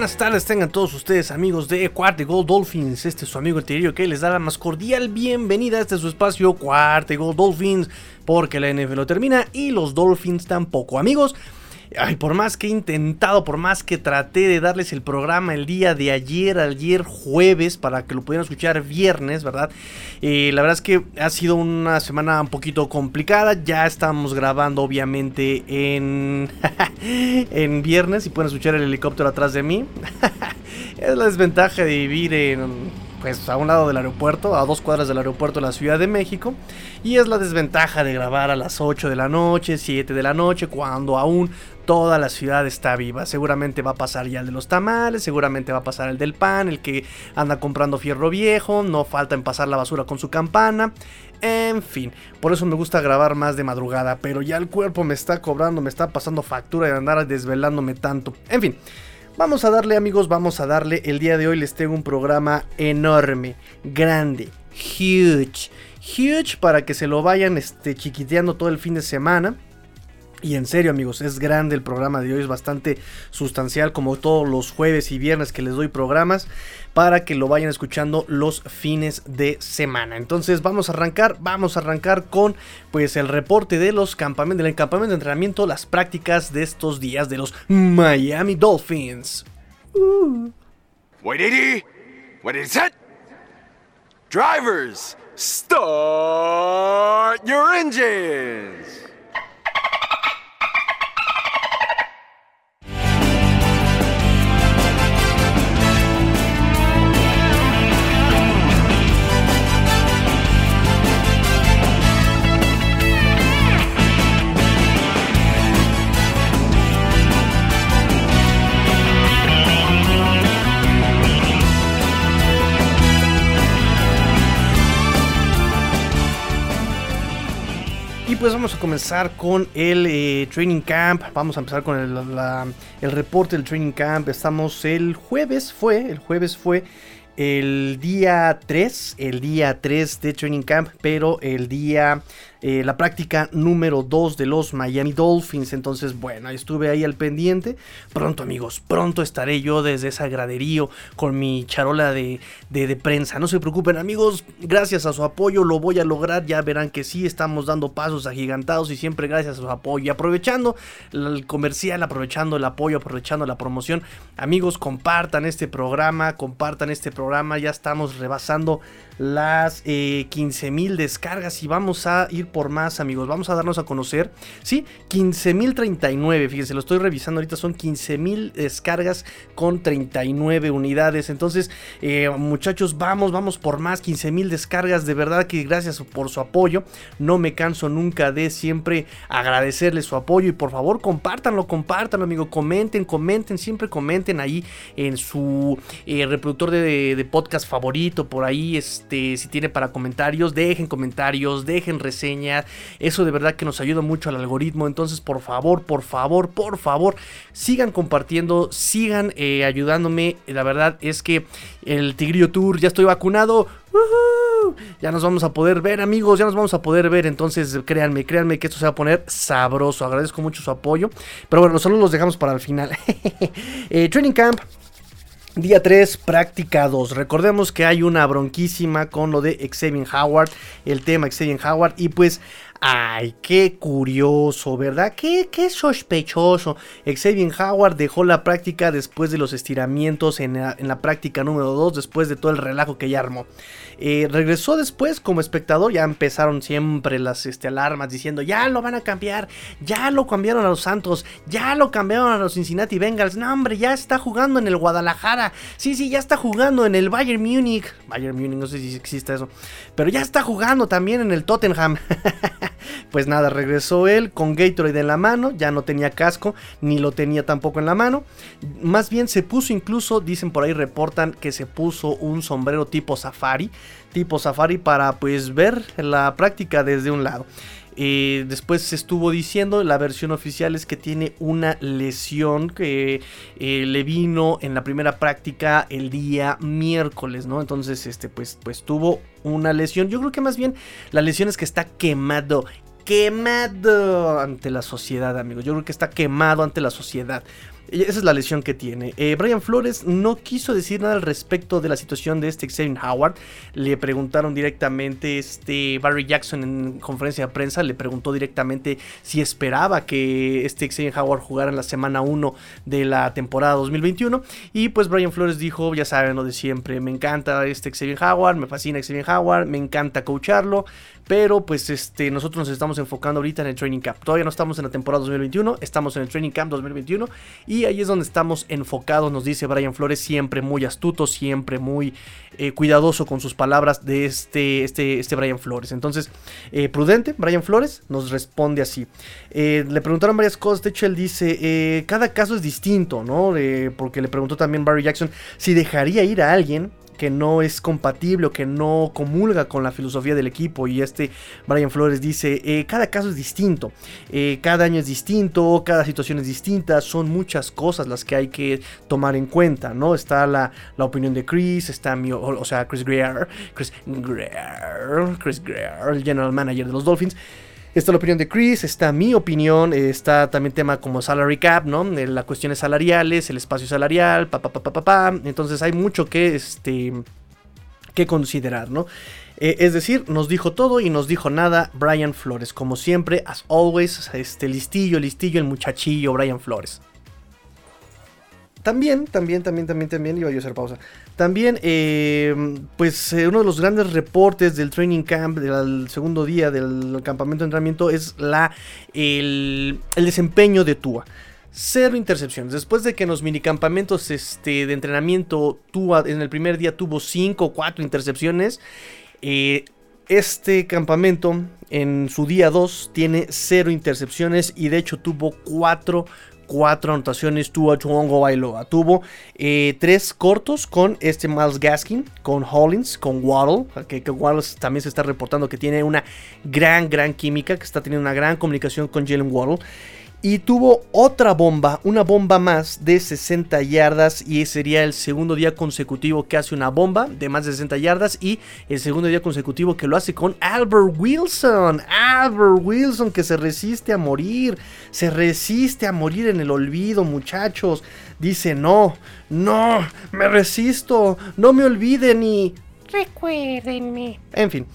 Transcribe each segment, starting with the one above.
buenas tardes tengan todos ustedes amigos de Cuarta Gold Dolphins. Este es su amigo el Tirio que les da la más cordial bienvenida a este su espacio Cuarta Gold Dolphins. Porque la NFL lo termina y los Dolphins tampoco. Amigos, Ay, por más que he intentado, por más que traté de darles el programa el día de ayer, ayer jueves, para que lo pudieran escuchar viernes, ¿verdad? Eh, la verdad es que ha sido una semana un poquito complicada. Ya estamos grabando, obviamente, en, en viernes y pueden escuchar el helicóptero atrás de mí. es la desventaja de vivir en pues a un lado del aeropuerto, a dos cuadras del aeropuerto de la Ciudad de México. Y es la desventaja de grabar a las 8 de la noche, 7 de la noche, cuando aún toda la ciudad está viva. Seguramente va a pasar ya el de los tamales, seguramente va a pasar el del pan, el que anda comprando fierro viejo, no falta en pasar la basura con su campana. En fin, por eso me gusta grabar más de madrugada, pero ya el cuerpo me está cobrando, me está pasando factura de andar desvelándome tanto. En fin. Vamos a darle amigos, vamos a darle. El día de hoy les tengo un programa enorme, grande, huge, huge para que se lo vayan este, chiquiteando todo el fin de semana. Y en serio amigos, es grande el programa de hoy, es bastante sustancial como todos los jueves y viernes que les doy programas para que lo vayan escuchando los fines de semana. Entonces vamos a arrancar, vamos a arrancar con pues el reporte de los campamentos, del campamento de entrenamiento, las prácticas de estos días de los Miami Dolphins. Uh. set. Drivers, start your engines. Pues vamos a comenzar con el eh, training camp. Vamos a empezar con el, el reporte del training camp. Estamos el jueves, fue, el jueves fue el día 3, el día 3 de training camp, pero el día eh, la práctica número 2 de los Miami Dolphins. Entonces, bueno, estuve ahí al pendiente. Pronto, amigos, pronto estaré yo desde ese graderío con mi charola de, de, prensa. No se preocupen, amigos, gracias a su apoyo lo voy a lograr. Ya verán que sí, estamos dando pasos agigantados y siempre gracias a su apoyo. Y aprovechando el comercial, aprovechando el apoyo, aprovechando la promoción, amigos, compartan este programa, compartan este programa. Ya estamos rebasando las eh, 15.000 descargas y vamos a ir por más amigos, vamos a darnos a conocer, ¿sí? 15.039, fíjense, lo estoy revisando ahorita, son 15.000 descargas con 39 unidades, entonces eh, muchachos, vamos, vamos por más, 15.000 descargas, de verdad que gracias por su apoyo, no me canso nunca de siempre agradecerles su apoyo y por favor compártanlo, compártanlo amigo, comenten, comenten, siempre comenten ahí en su eh, reproductor de, de podcast favorito, por ahí, este este, si tiene para comentarios, dejen comentarios, dejen reseñas. Eso de verdad que nos ayuda mucho al algoritmo. Entonces, por favor, por favor, por favor, sigan compartiendo, sigan eh, ayudándome. La verdad es que el Tigrillo Tour ya estoy vacunado. Ya nos vamos a poder ver, amigos. Ya nos vamos a poder ver. Entonces, créanme, créanme que esto se va a poner sabroso. Agradezco mucho su apoyo. Pero bueno, solo los dejamos para el final. Eh, training Camp Día 3, práctica 2. Recordemos que hay una bronquísima con lo de Xavier Howard, el tema Xavier Howard, y pues Ay, qué curioso, ¿verdad? Qué, qué sospechoso. Xavier Howard dejó la práctica después de los estiramientos en la, en la práctica número 2, después de todo el relajo que ya armó. Eh, regresó después como espectador, ya empezaron siempre las este, alarmas diciendo, ya lo van a cambiar, ya lo cambiaron a los Santos, ya lo cambiaron a los Cincinnati Bengals, no hombre, ya está jugando en el Guadalajara, sí, sí, ya está jugando en el Bayern Múnich, Bayern Múnich, no sé si existe eso, pero ya está jugando también en el Tottenham. pues nada, regresó él con Gatorade en la mano, ya no tenía casco, ni lo tenía tampoco en la mano, más bien se puso incluso, dicen por ahí, reportan que se puso un sombrero tipo safari, tipo safari para pues ver la práctica desde un lado. Eh, después se estuvo diciendo, la versión oficial es que tiene una lesión que eh, le vino en la primera práctica el día miércoles, ¿no? Entonces, este, pues, pues tuvo una lesión. Yo creo que más bien la lesión es que está quemado, quemado ante la sociedad, amigos. Yo creo que está quemado ante la sociedad. Esa es la lesión que tiene. Eh, Brian Flores no quiso decir nada al respecto de la situación de este Xavier Howard. Le preguntaron directamente, este Barry Jackson en conferencia de prensa, le preguntó directamente si esperaba que este Xavier Howard jugara en la semana 1 de la temporada 2021. Y pues Brian Flores dijo, ya saben lo de siempre, me encanta este Xavier Howard, me fascina Xavier Howard, me encanta coacharlo. Pero pues este, nosotros nos estamos enfocando ahorita en el Training Camp. Todavía no estamos en la temporada 2021, estamos en el Training Camp 2021 y ahí es donde estamos enfocados, nos dice Brian Flores, siempre muy astuto, siempre muy eh, cuidadoso con sus palabras de este, este, este Brian Flores. Entonces, eh, prudente, Brian Flores nos responde así. Eh, le preguntaron varias cosas, de hecho él dice, cada caso es distinto, ¿no? porque le preguntó también Barry Jackson si dejaría ir a alguien que no es compatible o que no comulga con la filosofía del equipo. Y este Brian Flores dice, eh, cada caso es distinto, eh, cada año es distinto, cada situación es distinta, son muchas cosas las que hay que tomar en cuenta, ¿no? Está la, opinión de Chris, está mi, o, sea, Chris Greer, Chris Greer, Chris Greer, el general manager de los Dolphins. Está la opinión de Chris, está mi opinión, está también tema como salary cap, ¿no? Eh, las cuestiones salariales, el espacio salarial, pa, pa, pa, pa, pa, Entonces hay mucho que, este, que considerar, ¿no? Eh, es decir, nos dijo todo y nos dijo nada Brian Flores. Como siempre, as always, este listillo, listillo, el muchachillo Brian Flores. También, también, también, también, también, iba a hacer pausa. También, eh, pues eh, uno de los grandes reportes del training camp, del segundo día del campamento de entrenamiento, es la, el, desempeño de Tua. Cero intercepciones. Después de que en los minicampamentos este, de entrenamiento Tua en el primer día tuvo 5 o 4 intercepciones, eh, este campamento en su día 2 tiene cero intercepciones y de hecho tuvo 4 cuatro anotaciones tuvo Chuongo Bailoa. Tuvo eh, tres cortos con este Miles Gaskin, con Hollins, con Waddle, que, que, Waddle también se está reportando que tiene una gran, gran química, que está teniendo una gran comunicación con Jalen Waddle y tuvo otra bomba, una bomba más de 60 yardas y sería el segundo día consecutivo que hace una bomba de más de 60 yardas y el segundo día consecutivo que lo hace con Albert Wilson, Albert Wilson que se resiste a morir, se resiste a morir en el olvido muchachos, dice no, no, me resisto, no me olviden y recuérdenme, en fin.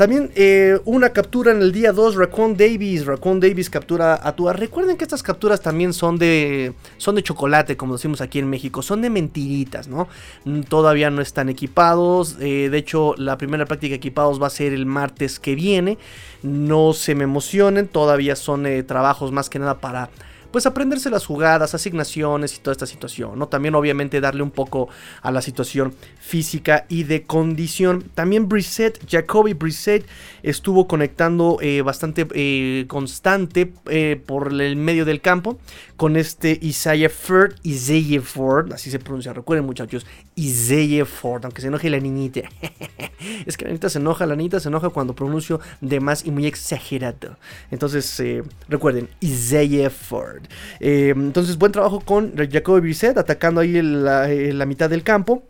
También eh, una captura en el día 2, Raccoon Davis. Raccoon Davis captura a Tua. Recuerden que estas capturas también son de, son de chocolate, como decimos aquí en México. Son de mentiritas, ¿no? Mm, todavía no están equipados. Eh, de hecho, la primera práctica equipados va a ser el martes que viene. No se me emocionen. Todavía son eh, trabajos más que nada para pues aprenderse las jugadas, asignaciones y toda esta situación, ¿no? También obviamente darle un poco a la situación física y de condición. También Brissett, Jacoby Brissett estuvo conectando eh, bastante eh, constante eh, por el medio del campo con este Isaiah Ford, Isaiah Ford, así se pronuncia, recuerden muchachos, Isaiah Ford, aunque se enoje la niñita. es que la niñita se enoja, la niñita se enoja cuando pronuncio de más y muy exagerado. Entonces, recuerden, Isaiah Ford. Eh, entonces, buen trabajo con Jacoby Brissett atacando ahí la, eh, la mitad del campo.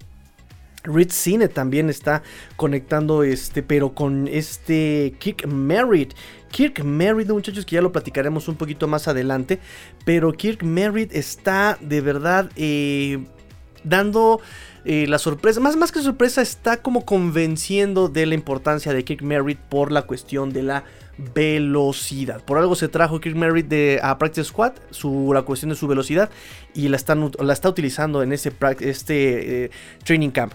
Rich Cine también está conectando este, pero con este Kirk Merritt. Kirk Merritt, muchachos, que ya lo platicaremos un poquito más adelante. Pero Kirk Merritt está de verdad eh, dando la sorpresa. Más, más que sorpresa, está como convenciendo de la importancia de Kirk Merritt por la cuestión de la velocidad. Por algo se trajo Kirk Merritt de, a Practice Squad, su, la cuestión de su velocidad, y la, la está utilizando en este, este training camp.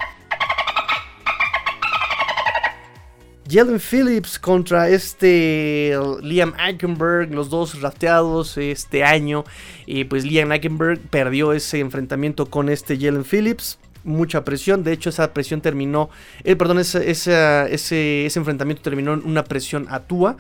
Jalen Phillips contra este Liam Eichenberg, los dos rafteados este año. Y pues Liam Eichenberg perdió ese enfrentamiento con este Jalen Phillips mucha presión. De hecho, esa presión terminó, eh, perdón, ese, ese, enfrentamiento terminó en una presión a.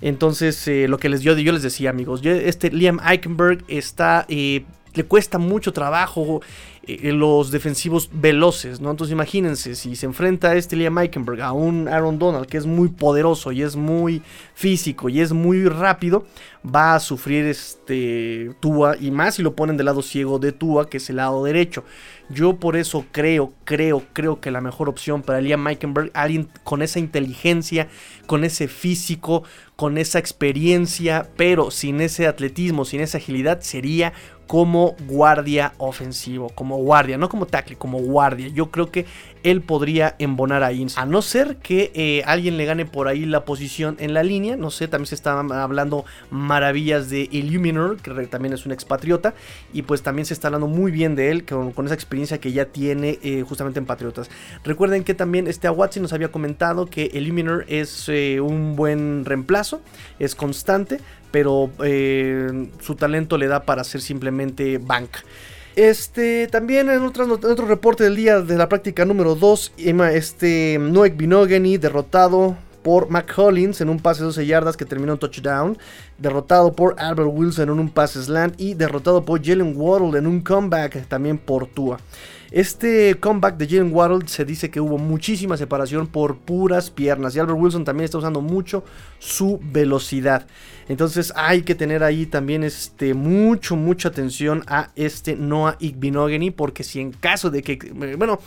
Entonces, eh, lo que les yo, yo les decía, amigos, este Liam Eichenberg está, eh, le cuesta mucho trabajo eh, los defensivos veloces, ¿no? Entonces imagínense, si se enfrenta a este Liam Meikenberg a un Aaron Donald que es muy poderoso y es muy físico y es muy rápido, va a sufrir este Tua y más si lo ponen del lado ciego de Tua, que es el lado derecho. Yo por eso creo, creo, creo que la mejor opción para Liam Meikenberg, alguien con esa inteligencia, con ese físico, con esa experiencia, pero sin ese atletismo, sin esa agilidad, sería como guardia ofensivo, como guardia, no como tackle, como guardia. Yo creo que él podría embonar ahí, a no ser que eh, alguien le gane por ahí la posición en la línea, no sé, también se está hablando maravillas de Illuminor, que también es un expatriota, y pues también se está hablando muy bien de él, con, esa experiencia que ya tiene eh, justamente en Patriotas. Recuerden que también este Awatsi nos había comentado que Illuminor es eh, un buen reemplazo, es constante, pero eh, su talento le da para ser simplemente bank. Este, también en, otro reporte del día de la práctica número 2, este, Noek Binogany derrotado por McCollins en un pase de 12 yardas que terminó en touchdown, derrotado por Albert Wilson en un pase slant y derrotado por Jalen Waddle en un comeback también por Tua. Este comeback de Jalen Waddle se dice que hubo muchísima separación por puras piernas y Albert Wilson también está usando mucho su velocidad. Entonces hay que tener ahí también este, mucho, mucha atención a este Noah Igbinogany porque si en caso de que, bueno,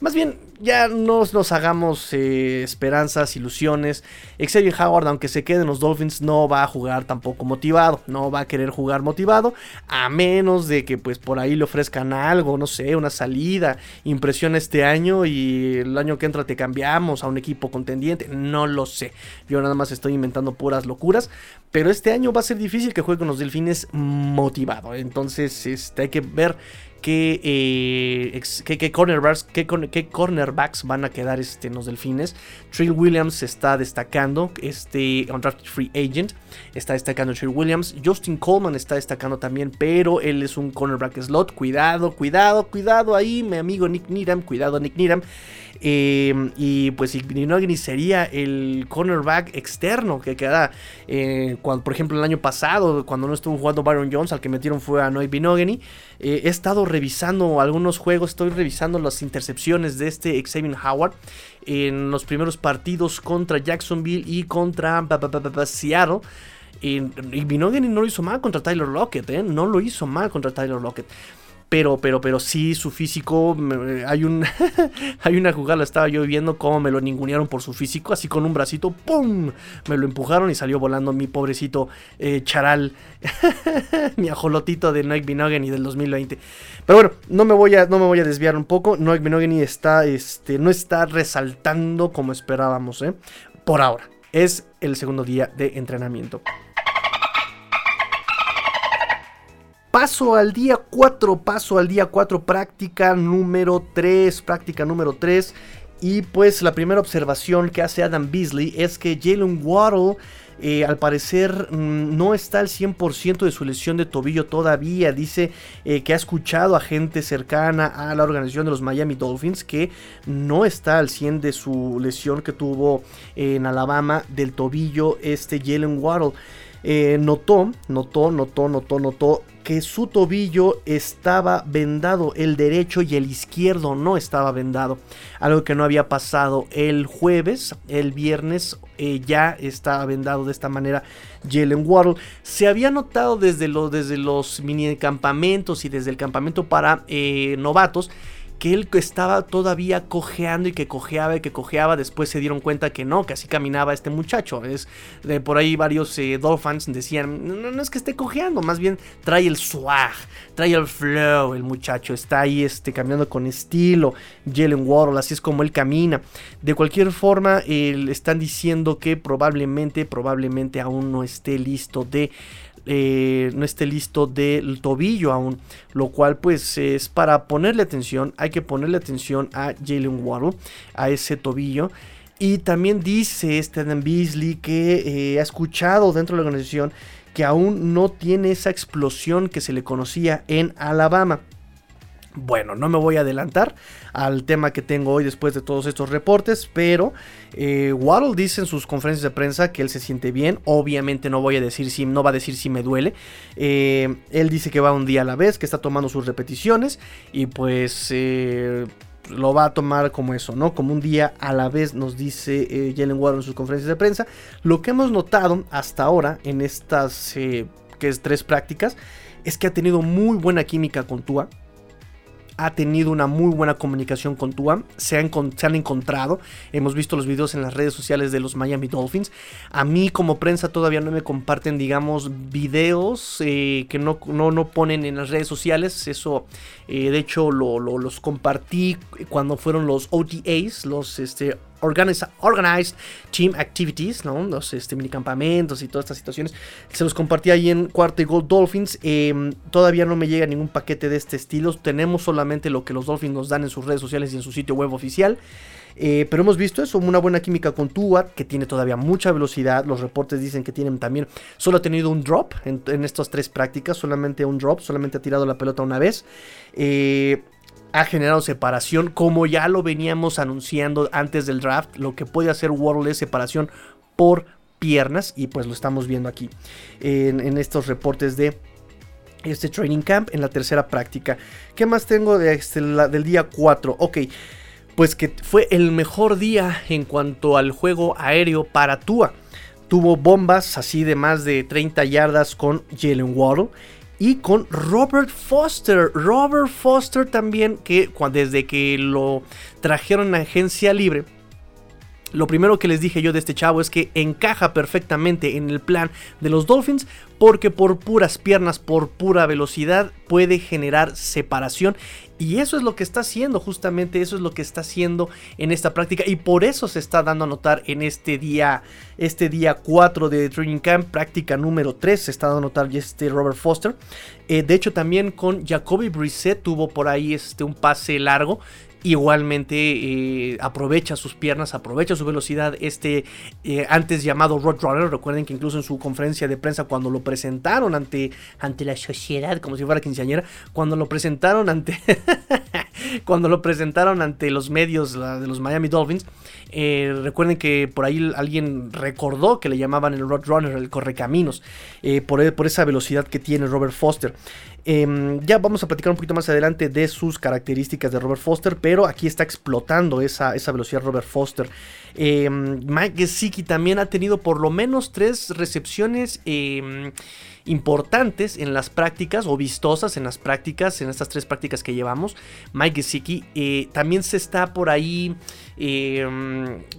más bien, ya no nos hagamos eh, esperanzas, ilusiones. Xavier Howard, aunque se quede en los Dolphins, no va a jugar tampoco motivado. No va a querer jugar motivado. A menos de que pues por ahí le ofrezcan algo, no sé, una salida, impresión este año y el año que entra te cambiamos a un equipo contendiente. No lo sé. Yo nada más estoy inventando puras locuras. Pero este año va a ser difícil que juegue con los Delfines motivado. Entonces este, hay que ver qué, eh, cornerbacks, cornerbacks, van a quedar este, en los delfines. Trill Williams está destacando, este undrafted free agent está destacando Trill Williams. Justin Coleman está destacando también, pero él es un cornerback slot. Cuidado, cuidado, cuidado ahí, mi amigo Nick Needham. Cuidado, Nick Needham. Eh, y pues Ignogany sería el cornerback externo que queda. Eh, cuando, por ejemplo, el año pasado, cuando no estuvo jugando Byron Jones, al que metieron fue a Noy Binogany. Eh, he estado revisando algunos juegos, estoy revisando las intercepciones de este Xavier Howard en los primeros partidos contra Jacksonville y contra Seattle. Y, y no lo hizo mal contra Tyler Lockett, ¿eh? no lo hizo mal contra Tyler Lockett. Pero, pero, pero sí, su físico. hay un. hay una jugada, la estaba yo viendo cómo me lo ningunearon por su físico. Así con un bracito, ¡pum! Me lo empujaron y salió volando mi pobrecito eh, charal. mi ajolotito de Noik y del 2020. Pero bueno, no me voy a, no me voy a desviar un poco. Noik Binogany está, este, no está resaltando como esperábamos, ¿eh? Por ahora. Es el segundo día de entrenamiento. Paso al día 4, paso al día 4, práctica número 3, práctica número 3. Y pues la primera observación que hace Adam Beasley es que Jalen Waddle eh, al parecer mm, no está al 100% de su lesión de tobillo todavía. Dice eh, que ha escuchado a gente cercana a la organización de los Miami Dolphins que no está al 100 de su lesión que tuvo en Alabama del tobillo este Jalen Waddle. Eh, notó, notó, notó, notó, notó que su tobillo estaba vendado, el derecho y el izquierdo no estaba vendado, algo que no había pasado el jueves, el viernes eh, ya estaba vendado de esta manera Jalen Waddle. Se había notado desde, desde los mini campamentos y desde el campamento para eh, novatos que él estaba todavía cojeando y que cojeaba y que cojeaba. Después se dieron cuenta que no, que así caminaba este muchacho. Es de por ahí varios eh, Dolphins decían, no, es que esté cojeando, más bien trae el swag, trae el flow, el muchacho está ahí este, caminando con estilo. Jalen Waddle, así es como él camina. De cualquier forma, le están diciendo que probablemente, probablemente aún no esté listo de eh, no esté listo del tobillo aún, lo cual pues es para ponerle atención, hay que ponerle atención a Jalen Waddle, a ese tobillo. Y también dice este Adam Beasley que eh, ha escuchado dentro de la organización que aún no tiene esa explosión que se le conocía en Alabama. Bueno, no me voy a adelantar al tema que tengo hoy después de todos estos reportes, pero eh, Waddle dice en sus conferencias de prensa que él se siente bien. Obviamente no voy a decir si, no va a decir si me duele. Eh, él dice que va un día a la vez, que está tomando sus repeticiones y pues eh, lo va a tomar como eso, ¿no? Como un día a la vez, nos dice eh, Jalen Waddle en sus conferencias de prensa. Lo que hemos notado hasta ahora en estas que es tres prácticas es que ha tenido muy buena química con Tua ha tenido una muy buena comunicación con Tua. Se han, se han, encontrado. Hemos visto los videos en las redes sociales de los Miami Dolphins. A mí como prensa todavía no me comparten, digamos, videos eh, que no, no, ponen en las redes sociales. Eso, eh, de hecho, los compartí cuando fueron los OTAs, los este, organized, Team Activities, ¿no? Los este, minicampamentos y todas estas situaciones. Se los compartí ahí en Cuarto y Gold Dolphins. Em, todavía no me llega ningún paquete de este estilo. Tenemos solamente lo que los Dolphins nos dan en sus redes sociales y en su sitio web oficial. Eh, pero hemos visto eso, una buena química con Tua, que tiene todavía mucha velocidad. Los reportes dicen que tienen también, solo ha tenido un drop en, en estas tres prácticas, solamente un drop, solamente ha tirado la pelota una vez. Eh, ha generado separación, como ya lo veníamos anunciando antes del draft. Lo que puede hacer Waddle es separación por piernas, y pues lo estamos viendo aquí en, estos reportes de este training camp en la tercera práctica. ¿Qué más tengo este, del día 4? Ok, pues que fue el mejor día en cuanto al juego aéreo para Tua. Tuvo bombas así de más de 30 yardas con Jalen Waddle y con Robert Foster. Robert Foster también, que desde que lo trajeron a agencia libre, lo primero que les dije yo de este chavo es que encaja perfectamente en el plan de los Dolphins porque por puras piernas, por pura velocidad puede generar separación. Y eso es lo que está haciendo, justamente eso es lo que está haciendo en esta práctica. Y por eso se está dando a notar en este día este día 4 de Training Camp, práctica número 3, se está dando a notar este Robert Foster. Eh, de hecho también con Jacoby Brissett tuvo por ahí este un pase largo igualmente eh, aprovecha sus piernas, aprovecha su velocidad. Este eh, antes llamado Roadrunner, recuerden que incluso en su conferencia de prensa, cuando lo presentaron ante, ante la sociedad, como si fuera quinceañera, cuando lo presentaron ante, cuando lo presentaron ante los medios de los Miami Dolphins, eh, recuerden que por ahí alguien recordó que le llamaban el Roadrunner, el correcaminos, por, por esa velocidad que tiene Robert Foster. Em, ya vamos a platicar un poquito más adelante de sus características de Robert Foster, pero aquí está explotando esa, esa velocidad Robert Foster. Em, Mike Gesicki también ha tenido por lo menos tres recepciones em, importantes en las prácticas o vistosas en las prácticas, en estas tres prácticas que llevamos. Mike Gesicki eh, también se está por ahí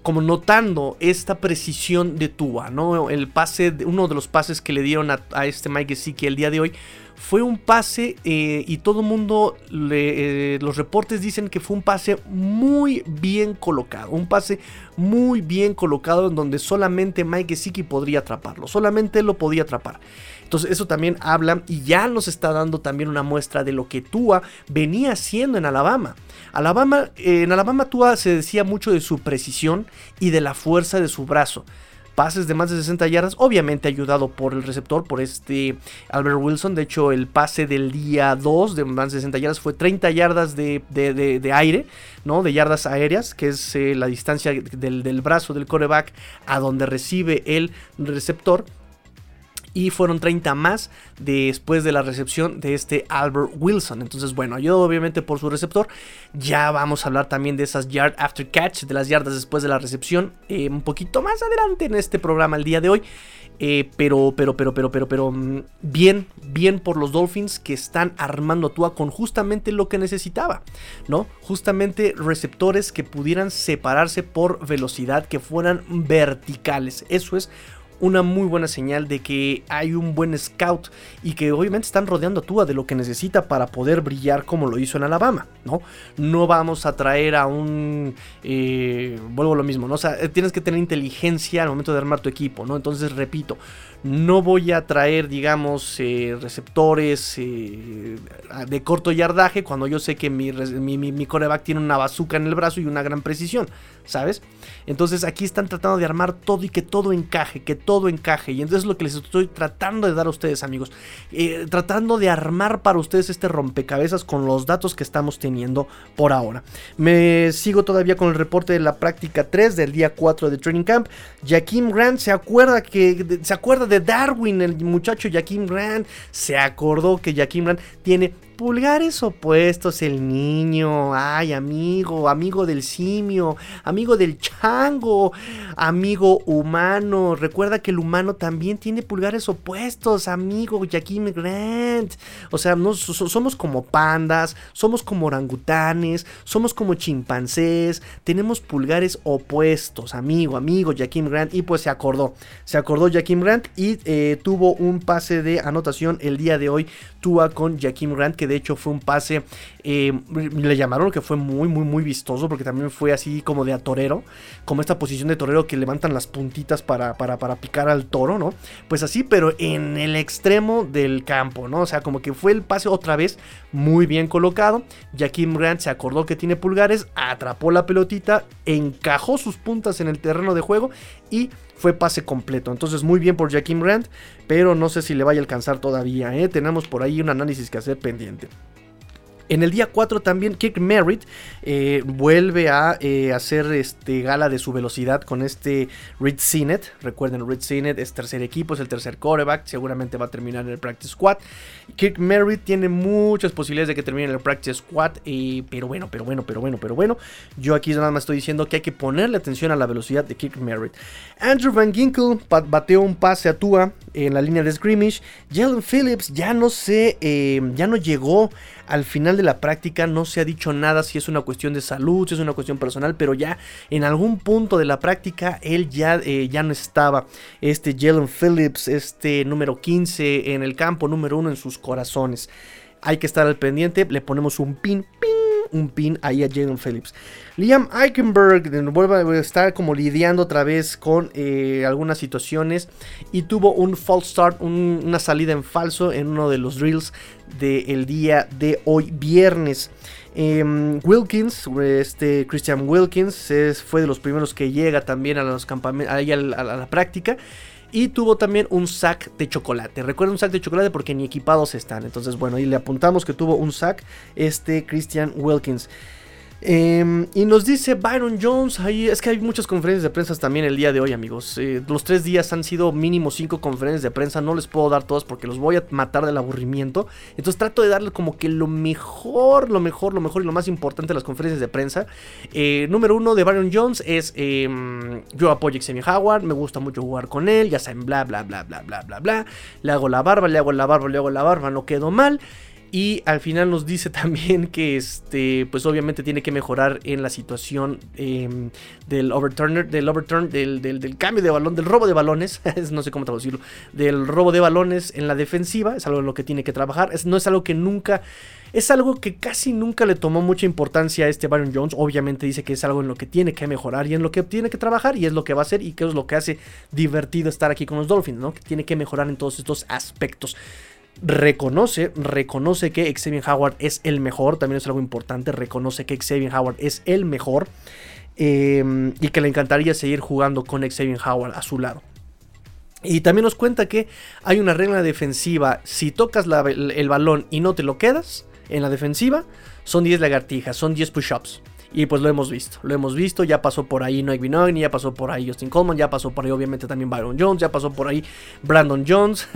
como notando esta precisión de Tua, ¿no? El pase, uno de los pases que le dieron a, a este Mike Gesicki el día de hoy fue un pase eh, y todo el mundo, eh, los reportes dicen que fue un pase muy bien colocado, un pase muy bien colocado en donde solamente Mike Gesicki podría atraparlo, solamente él lo podía atrapar. Entonces eso también habla y ya nos está dando también una muestra de lo que Tua venía haciendo en Alabama. Alabama, en Alabama Tua se decía mucho de su precisión y de la fuerza de su brazo pases de más de 60 yardas, obviamente ayudado por el receptor, por este Albert Wilson. De hecho, el pase del día 2 de más de 60 yardas fue 30 yardas de, aire, ¿no? De yardas aéreas, que es eh, la distancia del, del brazo del coreback a donde recibe el receptor y fueron 30 más después de la recepción de este Albert Wilson. Entonces, bueno, ayudó obviamente por su receptor. Ya vamos a hablar también de esas yard after catch, de las yardas después de la recepción, eh, un poquito más adelante en este programa el día de hoy. Eh, pero, pero, pero, pero, pero, pero, mm, bien, bien por los Dolphins que están armando a Tua con justamente lo que necesitaba, ¿no? Justamente receptores que pudieran separarse por velocidad, que fueran verticales. Eso es una muy buena señal de que hay un buen scout y que obviamente están rodeando a Tua de lo que necesita para poder brillar como lo hizo en Alabama, ¿no? No vamos a traer a un... Eh, vuelvo a lo mismo, ¿no? O sea, tienes que tener inteligencia al momento de armar tu equipo, ¿no? Entonces, repito, No voy a traer, digamos, eh, receptores eh, de corto yardaje cuando yo sé que mi, mi, mi, coreback tiene una bazuca en el brazo y una gran precisión, ¿sabes? Entonces aquí están tratando de armar todo y que todo encaje, que todo encaje. Y entonces es lo que les estoy tratando de dar a ustedes, amigos. Eh, tratando de armar para ustedes este rompecabezas con los datos que estamos teniendo por ahora. Me sigo todavía con el reporte de la práctica 3 del día 4 de Training Camp. Jaquim Grant se acuerda que se acuerda de Darwin, el muchacho Jaquim Grant. Se acordó que Jaquim Grant tiene pulgares opuestos el niño. Ay, amigo, amigo del simio, amigo del chango, amigo humano. Recuerda que el humano también tiene pulgares opuestos, amigo Jaquim Grant. O sea, no, somos como pandas, somos como orangutanes, somos como chimpancés. Tenemos pulgares opuestos, amigo, amigo Jaquim Grant. Y pues se acordó, se acordó Jaquim Grant y eh, tuvo un pase de anotación el día de hoy. Tua con Jaquim Grant que de hecho fue un pase, eh, le llamaron que fue muy, muy, muy vistoso, porque también fue así como de a torero, como esta posición de torero que levantan las puntitas para, para, para picar al toro, ¿no? Pues así, pero en el extremo del campo, ¿no? O sea, como que fue el pase otra vez muy bien colocado. Jaquim Grant se acordó que tiene pulgares, atrapó la pelotita, encajó sus puntas en el terreno de juego y fue pase completo. Entonces, muy bien por Jaquim Grant, pero no sé si le vaya a alcanzar todavía. ¿eh? Tenemos por ahí un análisis que hacer pendiente. En el día 4 también Kirk Merritt eh, vuelve a eh, hacer este gala de su velocidad con este Reed Sinet. Recuerden, Reed Sinet es tercer equipo, es el tercer quarterback, seguramente va a terminar en el Practice Squad. Kirk Merritt tiene muchas posibilidades de que termine en el Practice Squad, pero bueno, pero bueno, pero bueno, pero bueno. Yo aquí nada más estoy diciendo que hay que ponerle atención a la velocidad de Kirk Merritt. Andrew Van Ginkle bateó un pase a Tua en la línea de scrimmage. Jalen Phillips ya no sé, eh, ya no llegó al final de la práctica no se ha dicho nada si es una cuestión de salud, si es una cuestión personal, pero ya en algún punto de la práctica él ya, eh, ya no estaba. Este Jalen Phillips, este número 15 en el campo, número 1 en sus corazones. Hay que estar al pendiente, le ponemos un pin, pin un pin ahí a Jalen Phillips. Liam Eichenberg vuelve a estar como lidiando otra vez con eh, algunas situaciones y tuvo un false start, una salida en falso en uno de los drills del día de hoy viernes. Em, Wilkins, este Christian Wilkins, fue de los primeros que llega también a los campamentos, a la práctica. Y tuvo también un sack de chocolate. Recuerda un sack de chocolate porque ni equipados están. Entonces, bueno, ahí le apuntamos que tuvo un sack este Christian Wilkins. Em, y nos dice Byron Jones, ahí es que hay muchas conferencias de prensa también el día de hoy, amigos. Eh, los tres días han sido mínimo cinco conferencias de prensa, no les puedo dar todas porque los voy a matar del aburrimiento. Entonces trato de darle como que lo mejor, lo mejor, lo mejor y lo más importante de las conferencias de prensa. Eh, número uno de Byron Jones es, em, yo apoyo a Howard, me gusta mucho jugar con él, ya saben, bla, bla, bla, bla, bla, bla, bla. Le hago la barba, le hago la barba, le hago la barba, no quedo mal. Y al final nos dice también que este, pues obviamente tiene que mejorar en la situación em, del overturner, del overturn, del, del, cambio de balón, del robo de balones, no sé cómo traducirlo, del robo de balones en la defensiva, es algo en lo que tiene que trabajar, no es algo que nunca, es algo que casi nunca le tomó mucha importancia a este Byron Jones, obviamente dice que es algo en lo que tiene que mejorar y en lo que tiene que trabajar y es lo que va a hacer y que es lo que hace divertido estar aquí con los Dolphins, ¿no? Que tiene que mejorar en todos estos aspectos reconoce, reconoce que Xavier Howard es el mejor, también es algo importante, reconoce que Xavier Howard es el mejor em, y que le encantaría seguir jugando con Xavier Howard a su lado. Y también nos cuenta que hay una regla defensiva, si tocas el balón y no te lo quedas en la defensiva, son 10 lagartijas, son 10 push-ups. Y pues lo hemos visto, lo hemos visto, ya pasó por ahí Noah Binogany, ya pasó por ahí Justin Coleman, ya pasó por ahí obviamente también Byron Jones, ya pasó por ahí Brandon Jones,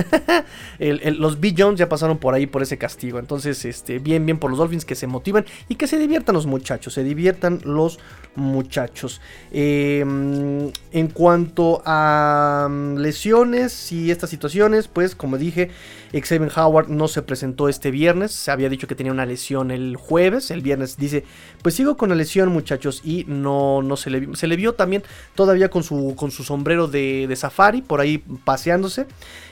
los B. Jones ya pasaron por ahí por ese castigo. Entonces, este, bien, bien por los Dolphins que se motivan y que se diviertan los muchachos, se diviertan los muchachos. Em, en cuanto a mm, lesiones y estas situaciones, pues como dije, Xavier Howard no se presentó este viernes, se había dicho que tenía una lesión el jueves, el viernes dice, pues sigo con la lesión muchachos y no, no se le vio, se le vio también todavía con su, con su sombrero de, safari por ahí paseándose.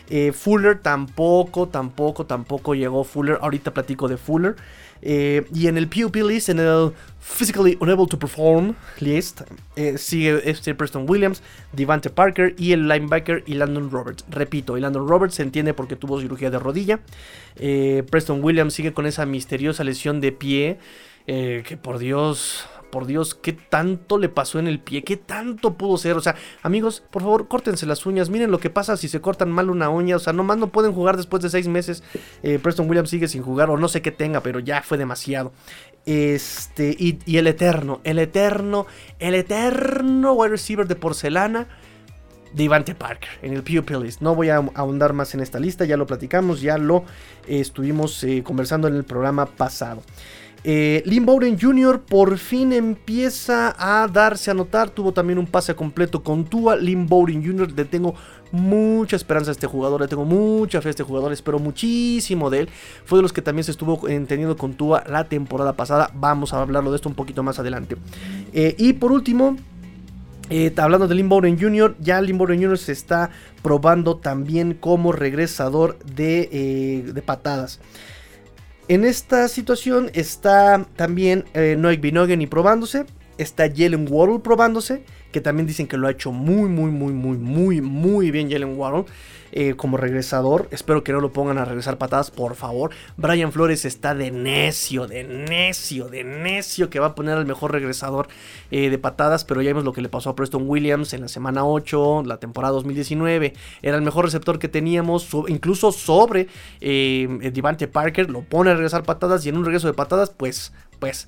Eh, Fuller tampoco, tampoco, tampoco llegó Fuller, ahorita platico de Fuller. Eh, y en el PUP list, en el Physically unable to perform list. Eh, sigue este Preston Williams, Devante Parker y el linebacker y Landon Roberts. Repito, y Landon Roberts se entiende porque tuvo cirugía de rodilla. Eh, Preston Williams sigue con esa misteriosa lesión de pie. Eh, que por Dios, por Dios, ¿qué tanto le pasó en el pie? ¿Qué tanto pudo ser? O sea, amigos, por favor, córtense las uñas. Miren lo que pasa si se cortan mal una uña. O sea, nomás no pueden jugar después de seis meses. Eh, Preston Williams sigue sin jugar, o no sé qué tenga, pero ya fue demasiado. Este, y, el eterno, el eterno, el eterno wide receiver de porcelana. De Ivante Parker en el PUP list. No voy a ahondar más en esta lista, ya lo platicamos, ya lo eh, estuvimos eh, conversando en el programa pasado. Eh, Jr. por fin empieza a darse a notar. Tuvo también un pase completo con Tua. Lynn Jr. Le tengo mucha esperanza a este jugador. Le tengo mucha fe a este jugador. Espero muchísimo de él. Fue de los que también se estuvo entendiendo con Tua la temporada pasada. Vamos a hablarlo de esto un poquito más adelante. Eh, y por último. Eh, hablando de Lynn Jr., ya Lynn Jr. se está probando también como regresador de, eh, de patadas. En esta situación está también eh, Noek Binogen y probándose. Está Jalen Waddle probándose. Que también dicen que lo ha hecho muy, muy, muy, muy, muy, muy bien Jalen Waddle. Eh, como regresador. Espero que no lo pongan a regresar patadas, por favor. Brian Flores está de necio, de necio, de necio que va a poner al mejor regresador eh, de patadas. Pero ya vimos lo que le pasó a Preston Williams en la semana 8, la temporada 2019. Era el mejor receptor que teníamos, incluso sobre eh, Devante Parker. Lo pone a regresar patadas y en un regreso de patadas, pues, pues,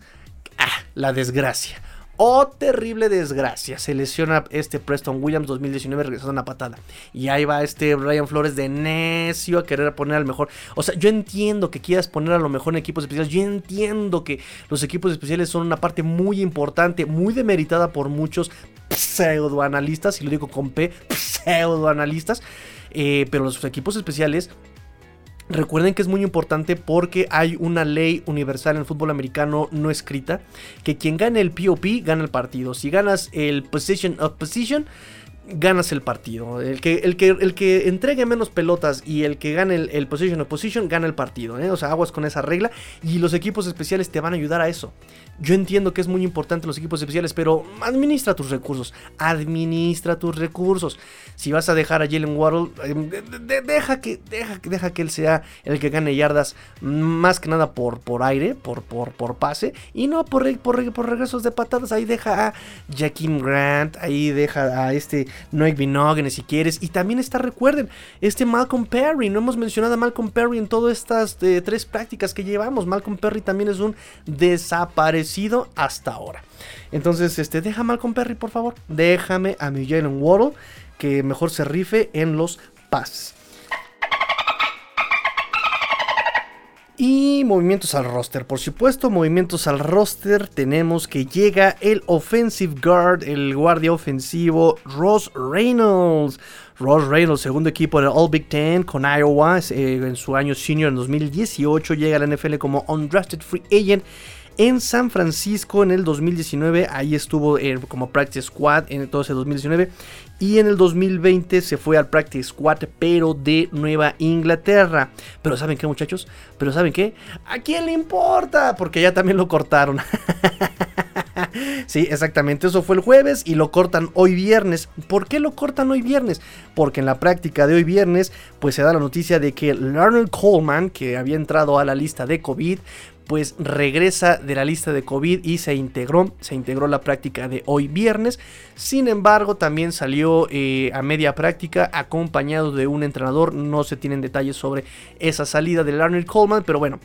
ah, la desgracia. Oh, terrible desgracia. Se lesiona este Preston Williams 2019 regresando una patada. Y ahí va este Ryan Flores de necio a querer poner al mejor. O sea, yo entiendo que quieras poner a lo mejor en equipos especiales. Yo entiendo que los equipos especiales son una parte muy importante, muy demeritada por muchos pseudoanalistas. Y lo digo con P, pseudoanalistas. Eh, pero los equipos especiales Recuerden que es muy importante porque hay una ley universal en el fútbol americano no escrita que quien gane el POP gana el partido. Si ganas el position of position ganas el partido. El que, el que, el que entregue menos pelotas y el que gane el, position of position gana el partido. ¿eh? O sea, aguas con esa regla. Y los equipos especiales te van a ayudar a eso. Yo entiendo que es muy importante los equipos especiales, pero administra tus recursos. Administra tus recursos. Si vas a dejar a Jalen Waddle, em, deja, que, deja, deja que él sea el que gane yardas más que nada por, por aire, por, por, por pase. Y no por, por, por regresos de patadas. Ahí deja a Jaquim Grant. Ahí deja a este Noek Binogne si quieres. Y también está, recuerden, este Malcolm Perry. No hemos mencionado a Malcolm Perry en todas estas eh, tres prácticas que llevamos. Malcolm Perry también es un desaparecido hasta ahora. Entonces, este, deja a Malcolm Perry, por favor. Déjame a mi Jalen Waddle que mejor se rife en los pases. Y movimientos al roster, por supuesto, movimientos al roster. Tenemos que llega el offensive guard, el guardia ofensivo Ross Reynolds. Ross Reynolds, segundo equipo del All Big Ten con Iowa eh, en su año senior en 2018, llega a la NFL como undrafted free agent en San Francisco en el 2019. Ahí estuvo eh, como practice squad en todo ese 2019. Y en el 2020 se fue al Practice Squad, pero de Nueva Inglaterra. Pero ¿saben qué, muchachos? Pero ¿saben qué? ¿A quién le importa? Porque ya también lo cortaron. sí, exactamente. Eso fue el jueves y lo cortan hoy viernes. ¿Por qué lo cortan hoy viernes? Porque en la práctica de hoy viernes, pues se da la noticia de que Leonard Coleman, que había entrado a la lista de COVID, pues regresa de la lista de COVID y se integró, se integró la práctica de hoy viernes. Sin embargo, también salió eh, a media práctica acompañado de un entrenador. No se tienen detalles sobre esa salida de Larner Coleman, pero bueno,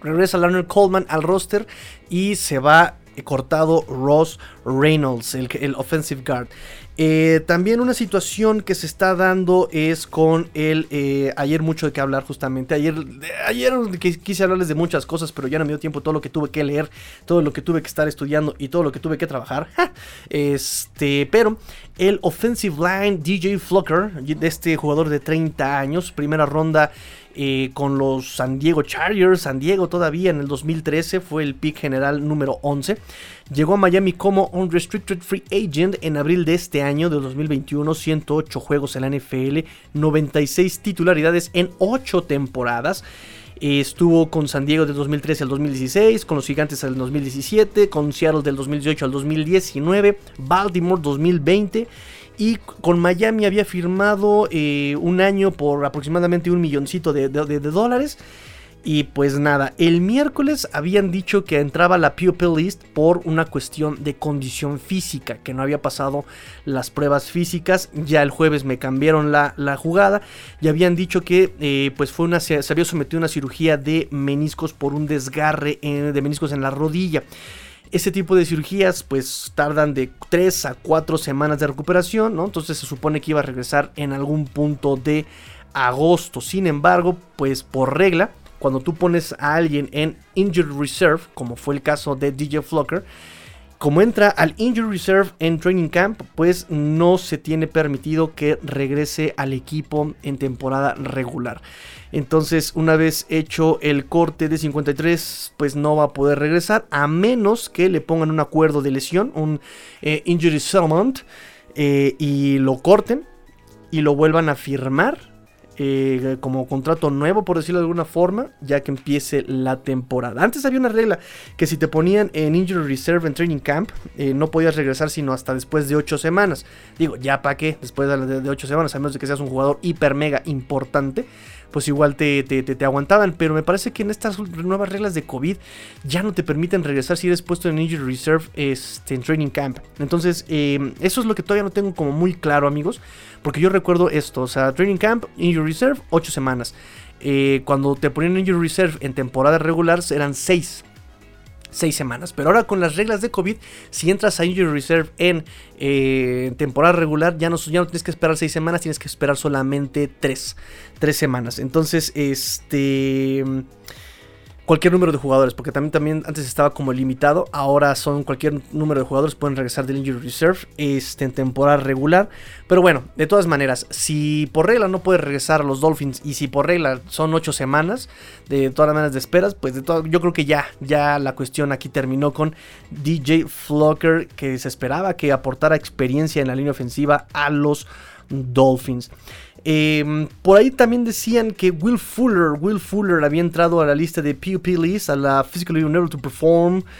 regresa Larner Coleman al roster y se va cortado Ross Reynolds, el, offensive guard. Eh, también una situación que se está dando es con el... Eh, ayer mucho de qué hablar justamente. Ayer, ayer quise hablarles de muchas cosas, pero ya no me dio tiempo todo lo que tuve que leer, todo lo que tuve que estar estudiando y todo lo que tuve que trabajar. este, pero el offensive line DJ Flocker, este jugador de 30 años, primera ronda eh, con los San Diego Chargers. San Diego todavía en el 2013 fue el pick general número 11. Llegó a Miami como unrestricted free agent en abril de este año, de 2021. 108 juegos en la NFL, 96 titularidades en 8 temporadas. estuvo con San Diego del 2013 al 2016, con los Gigantes del 2017, con Seattle del 2018 al 2019, Baltimore 2020 y con Miami había firmado eh, un año por aproximadamente un milloncito de, dólares. Y pues nada, el miércoles habían dicho que entraba la Pupil List por una cuestión de condición física, que no había pasado las pruebas físicas. Ya el jueves me cambiaron la, jugada y habían dicho que eh, pues fue una, se había sometido a una cirugía de meniscos por un desgarre de meniscos en la rodilla. Ese tipo de cirugías pues tardan de 3 a 4 semanas de recuperación. Entonces se supone que iba a regresar en algún punto de agosto. Sin embargo, pues por regla, cuando tú pones a alguien en Injured Reserve, como fue el caso de DJ Flocker, como entra al Injured Reserve en Training Camp, pues no se tiene permitido que regrese al equipo en temporada regular. Entonces, una vez hecho el corte de 53, pues no va a poder regresar a menos que le pongan un acuerdo de lesión, un eh, injury settlement, eh, y lo corten y lo vuelvan a firmar eh, como contrato nuevo, por decirlo de alguna forma, ya que empiece la temporada. Antes había una regla que si te ponían en Injury Reserve en Training Camp, no podías regresar sino hasta después de 8 semanas. Digo, ya para qué, después de 8 semanas, a menos de que seas un jugador hiper mega importante pues igual te, te, aguantaban. Pero me parece que en estas nuevas reglas de COVID ya no te permiten regresar si eres puesto en Injury Reserve este, en Training Camp. Entonces, em, eso es lo que todavía no tengo como muy claro, amigos. Porque yo recuerdo esto, o sea, Training Camp, Injury Reserve, 8 semanas. Eh, cuando te ponían Injury Reserve en temporada regular eran 6 seis semanas. Pero ahora con las reglas de COVID, si entras a Injury Reserve en eh, temporada regular, ya no, ya no tienes que esperar seis semanas, tienes que esperar solamente tres, tres semanas. Entonces, este cualquier número de jugadores, porque también, también antes estaba como limitado, ahora son cualquier número de jugadores pueden regresar del Injury Reserve este, en temporada regular. Pero bueno, de todas maneras, si por regla no puedes regresar a los Dolphins y si por regla son 8 semanas, de todas maneras de esperas, pues de todo, yo creo que ya, ya la cuestión aquí terminó con DJ Flocker, que se esperaba que aportara experiencia en la línea ofensiva a los Dolphins. Em, por ahí también decían que Will Fuller, Will Fuller había entrado a la lista de PUP list, a la Physically Unable to Perform.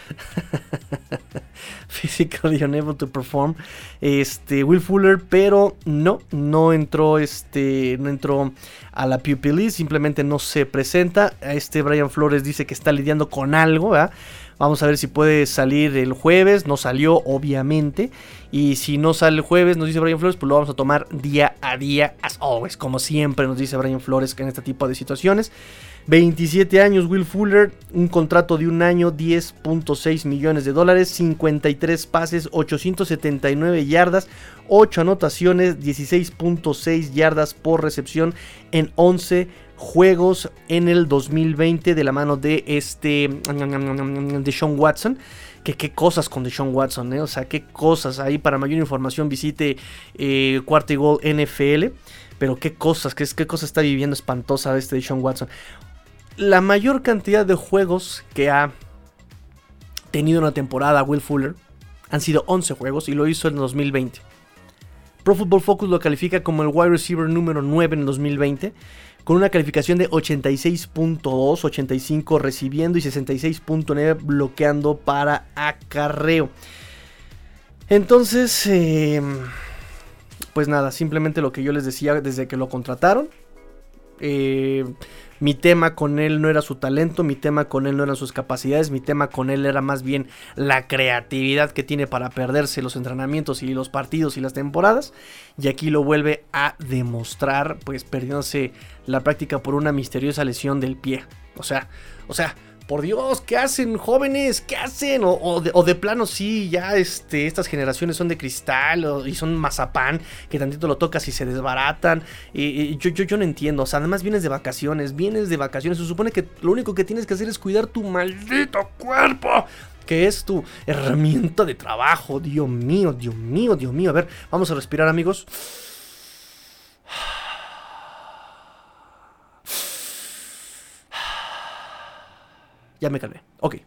Physically Unable to Perform. Este, Will Fuller, pero no, no entró, este, no entró a la PUP list, simplemente no se presenta. Este Brian Flores dice que está lidiando con algo, ¿verdad? Vamos a ver si puede salir el jueves. No salió, obviamente. Y si no sale el jueves, nos dice Brian Flores, pues lo vamos a tomar día a día, as always. Como siempre nos dice Brian Flores en este tipo de situaciones. 27 años, Will Fuller, un contrato de un año, 10.6 millones de dólares, 53 pases, 879 yardas, 8 anotaciones, 16.6 yardas por recepción en 11 juegos en el 2020 de la mano de este de Sean Watson. Que qué cosas con Deshaun Watson, ¿eh? o sea, qué cosas. Ahí para mayor información visite eh, Cuarto y Gol NFL. Pero qué cosas, qué, qué cosa está viviendo espantosa este Deshaun Watson. La mayor cantidad de juegos que ha tenido una temporada Will Fuller han sido 11 juegos y lo hizo en 2020. Pro Football Focus lo califica como el wide receiver número 9 en 2020 con una calificación de 86.2, 85 recibiendo y 66.9 bloqueando para acarreo. Entonces, em, pues nada, simplemente lo que yo les decía desde que lo contrataron. Eh, mi tema con él no era su talento, mi tema con él no eran sus capacidades, mi tema con él era más bien la creatividad que tiene para perderse los entrenamientos y los partidos y las temporadas. Y aquí lo vuelve a demostrar, pues perdiéndose la práctica por una misteriosa lesión del pie. O sea, o sea, por Dios, ¿qué hacen jóvenes? ¿Qué hacen? O, de, plano sí, ya este, estas generaciones son de cristal y son mazapán, que tantito lo tocas y se desbaratan. Yo, yo, yo no entiendo, o sea, además vienes de vacaciones, vienes de vacaciones, se supone que lo único que tienes que hacer es cuidar tu maldito cuerpo que es tu herramienta de trabajo. Dios mío, Dios mío, Dios mío. A ver, vamos a respirar amigos. Ya me calmé. Ok.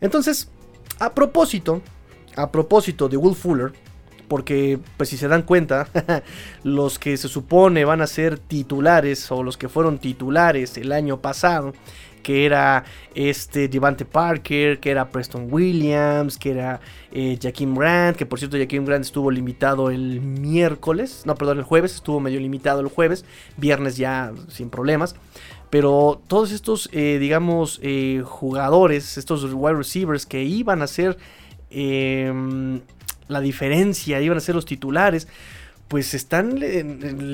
Entonces, a propósito, a propósito de Will Fuller, porque pues si se dan cuenta, los que se supone van a ser titulares o los que fueron titulares el año pasado, que era este Devante Parker, que era Preston Williams, que era eh, Jaquim Grant, que por cierto Jaquim Grant estuvo limitado el miércoles, no, perdón, el jueves, estuvo medio limitado el jueves, viernes ya sin problemas. Pero todos estos, eh, digamos, eh, jugadores, estos wide receivers que iban a ser em, la diferencia, iban a ser los titulares, pues están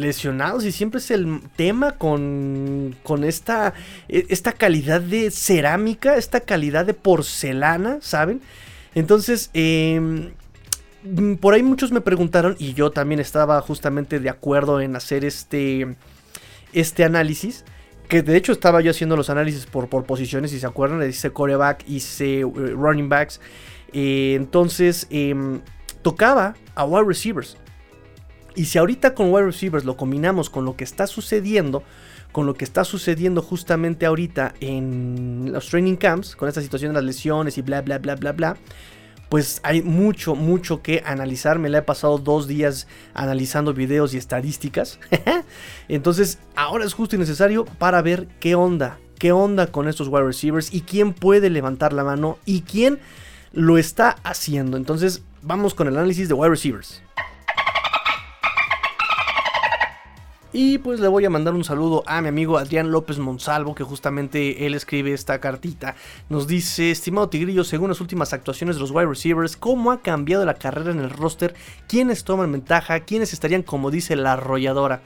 lesionados y siempre es el tema con, con esta, e, esta calidad de cerámica, esta calidad de porcelana, ¿saben? Entonces, em, por ahí muchos me preguntaron y yo también estaba justamente de acuerdo en hacer este, este análisis. Que de hecho estaba yo haciendo los análisis por, por posiciones, si se acuerdan, hice coreback, hice eh, running backs. Eh, entonces, em, tocaba a wide receivers. Y si ahorita con wide receivers lo combinamos con lo que está sucediendo, con lo que está sucediendo justamente ahorita en los training camps, con esta situación de las lesiones y bla, bla, bla, bla, bla, pues hay mucho, mucho que analizar. Me la he pasado dos días analizando videos y estadísticas. Entonces, ahora es justo y necesario para ver qué onda, qué onda con estos wide receivers y quién puede levantar la mano y quién lo está haciendo. Entonces, vamos con el análisis de wide receivers. Y pues le voy a mandar un saludo a mi amigo Adrián López Monsalvo, que justamente él escribe esta cartita. Nos dice, estimado Tigrillo, según las últimas actuaciones de los wide receivers, ¿cómo ha cambiado la carrera en el roster? ¿Quiénes toman ventaja? ¿Quiénes estarían como dice la arrolladora?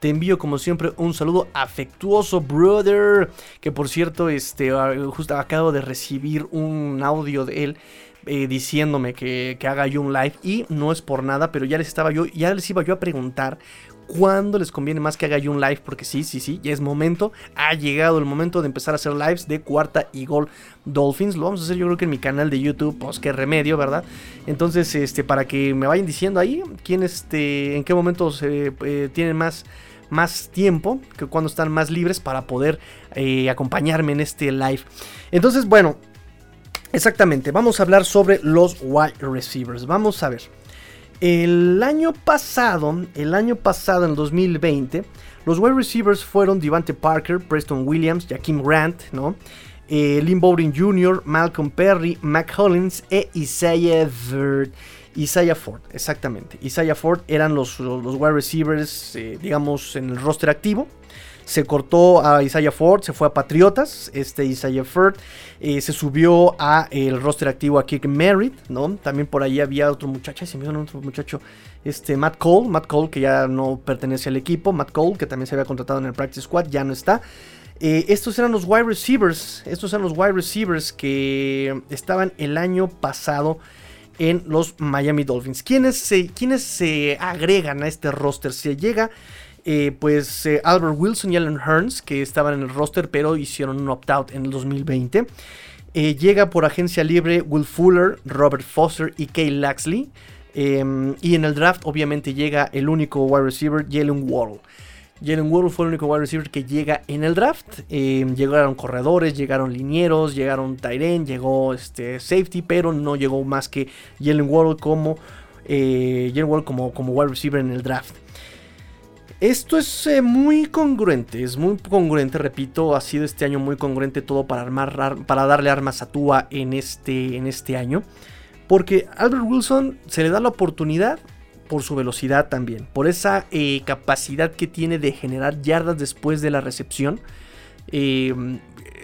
Te envío como siempre un saludo afectuoso, brother. Que por cierto, este, justo acabo de recibir un audio de él. Eh, diciéndome que, que, haga yo un live y no es por nada, pero ya les estaba yo, ya les iba yo a preguntar cuándo les conviene más que haga yo un live, porque sí, sí, sí, ya es momento, ha llegado el momento de empezar a hacer lives de cuarta y gol Dolphins. Lo vamos a hacer yo creo que en mi canal de YouTube, pues qué remedio, ¿verdad? Entonces, este, para que me vayan diciendo ahí quién, este, en qué momento se eh, tienen más más tiempo, que cuando están más libres para poder eh, acompañarme en este live. Entonces, bueno, exactamente, vamos a hablar sobre los wide receivers. Vamos a ver. El año pasado, el año pasado, en 2020, los wide receivers fueron Devante Parker, Preston Williams, Jaquim Grant, ¿no? Eh, Lynn Bowden Jr., Malcolm Perry, Mac Hollins e Isaiah Ford. Isaiah Ford, exactamente. Isaiah Ford eran los, los, wide receivers, eh, digamos, en el roster activo se cortó a Isaiah Ford, se fue a Patriotas, este Isaiah Ford eh, se subió a el roster activo a Kick Merritt, ¿no? También por ahí había otro muchacho, se me otro muchacho, este Matt Cole, Matt Cole que ya no pertenece al equipo, Matt Cole que también se había contratado en el practice squad, ya no está. Eh, estos eran los wide receivers, estos eran los wide receivers que estaban el año pasado en los Miami Dolphins. ¿Quiénes se, ¿Quiénes se agregan a este roster? Se llega eh, pues eh, Albert Wilson y Alan Hearns, que estaban en el roster, pero hicieron un opt-out en el 2020. Eh, llega por agencia libre Will Fuller, Robert Foster y Kay Laxley. Em, y en el draft, obviamente, llega el único wide receiver, Jalen Waddle. Jalen Waddle fue el único wide receiver que llega en el draft. Em, llegaron corredores, llegaron linieros, llegaron Tyren, llegó este, safety, pero no llegó más que Jalen Waddle como, Jalen como, como wide receiver en el draft. Esto es eh, muy congruente, es muy congruente, repito, ha sido este año muy congruente todo para, darle armas a Tua en este, en este año. Porque Albert Wilson se le da la oportunidad por su velocidad también, por esa eh, capacidad que tiene de generar yardas después de la recepción. Em,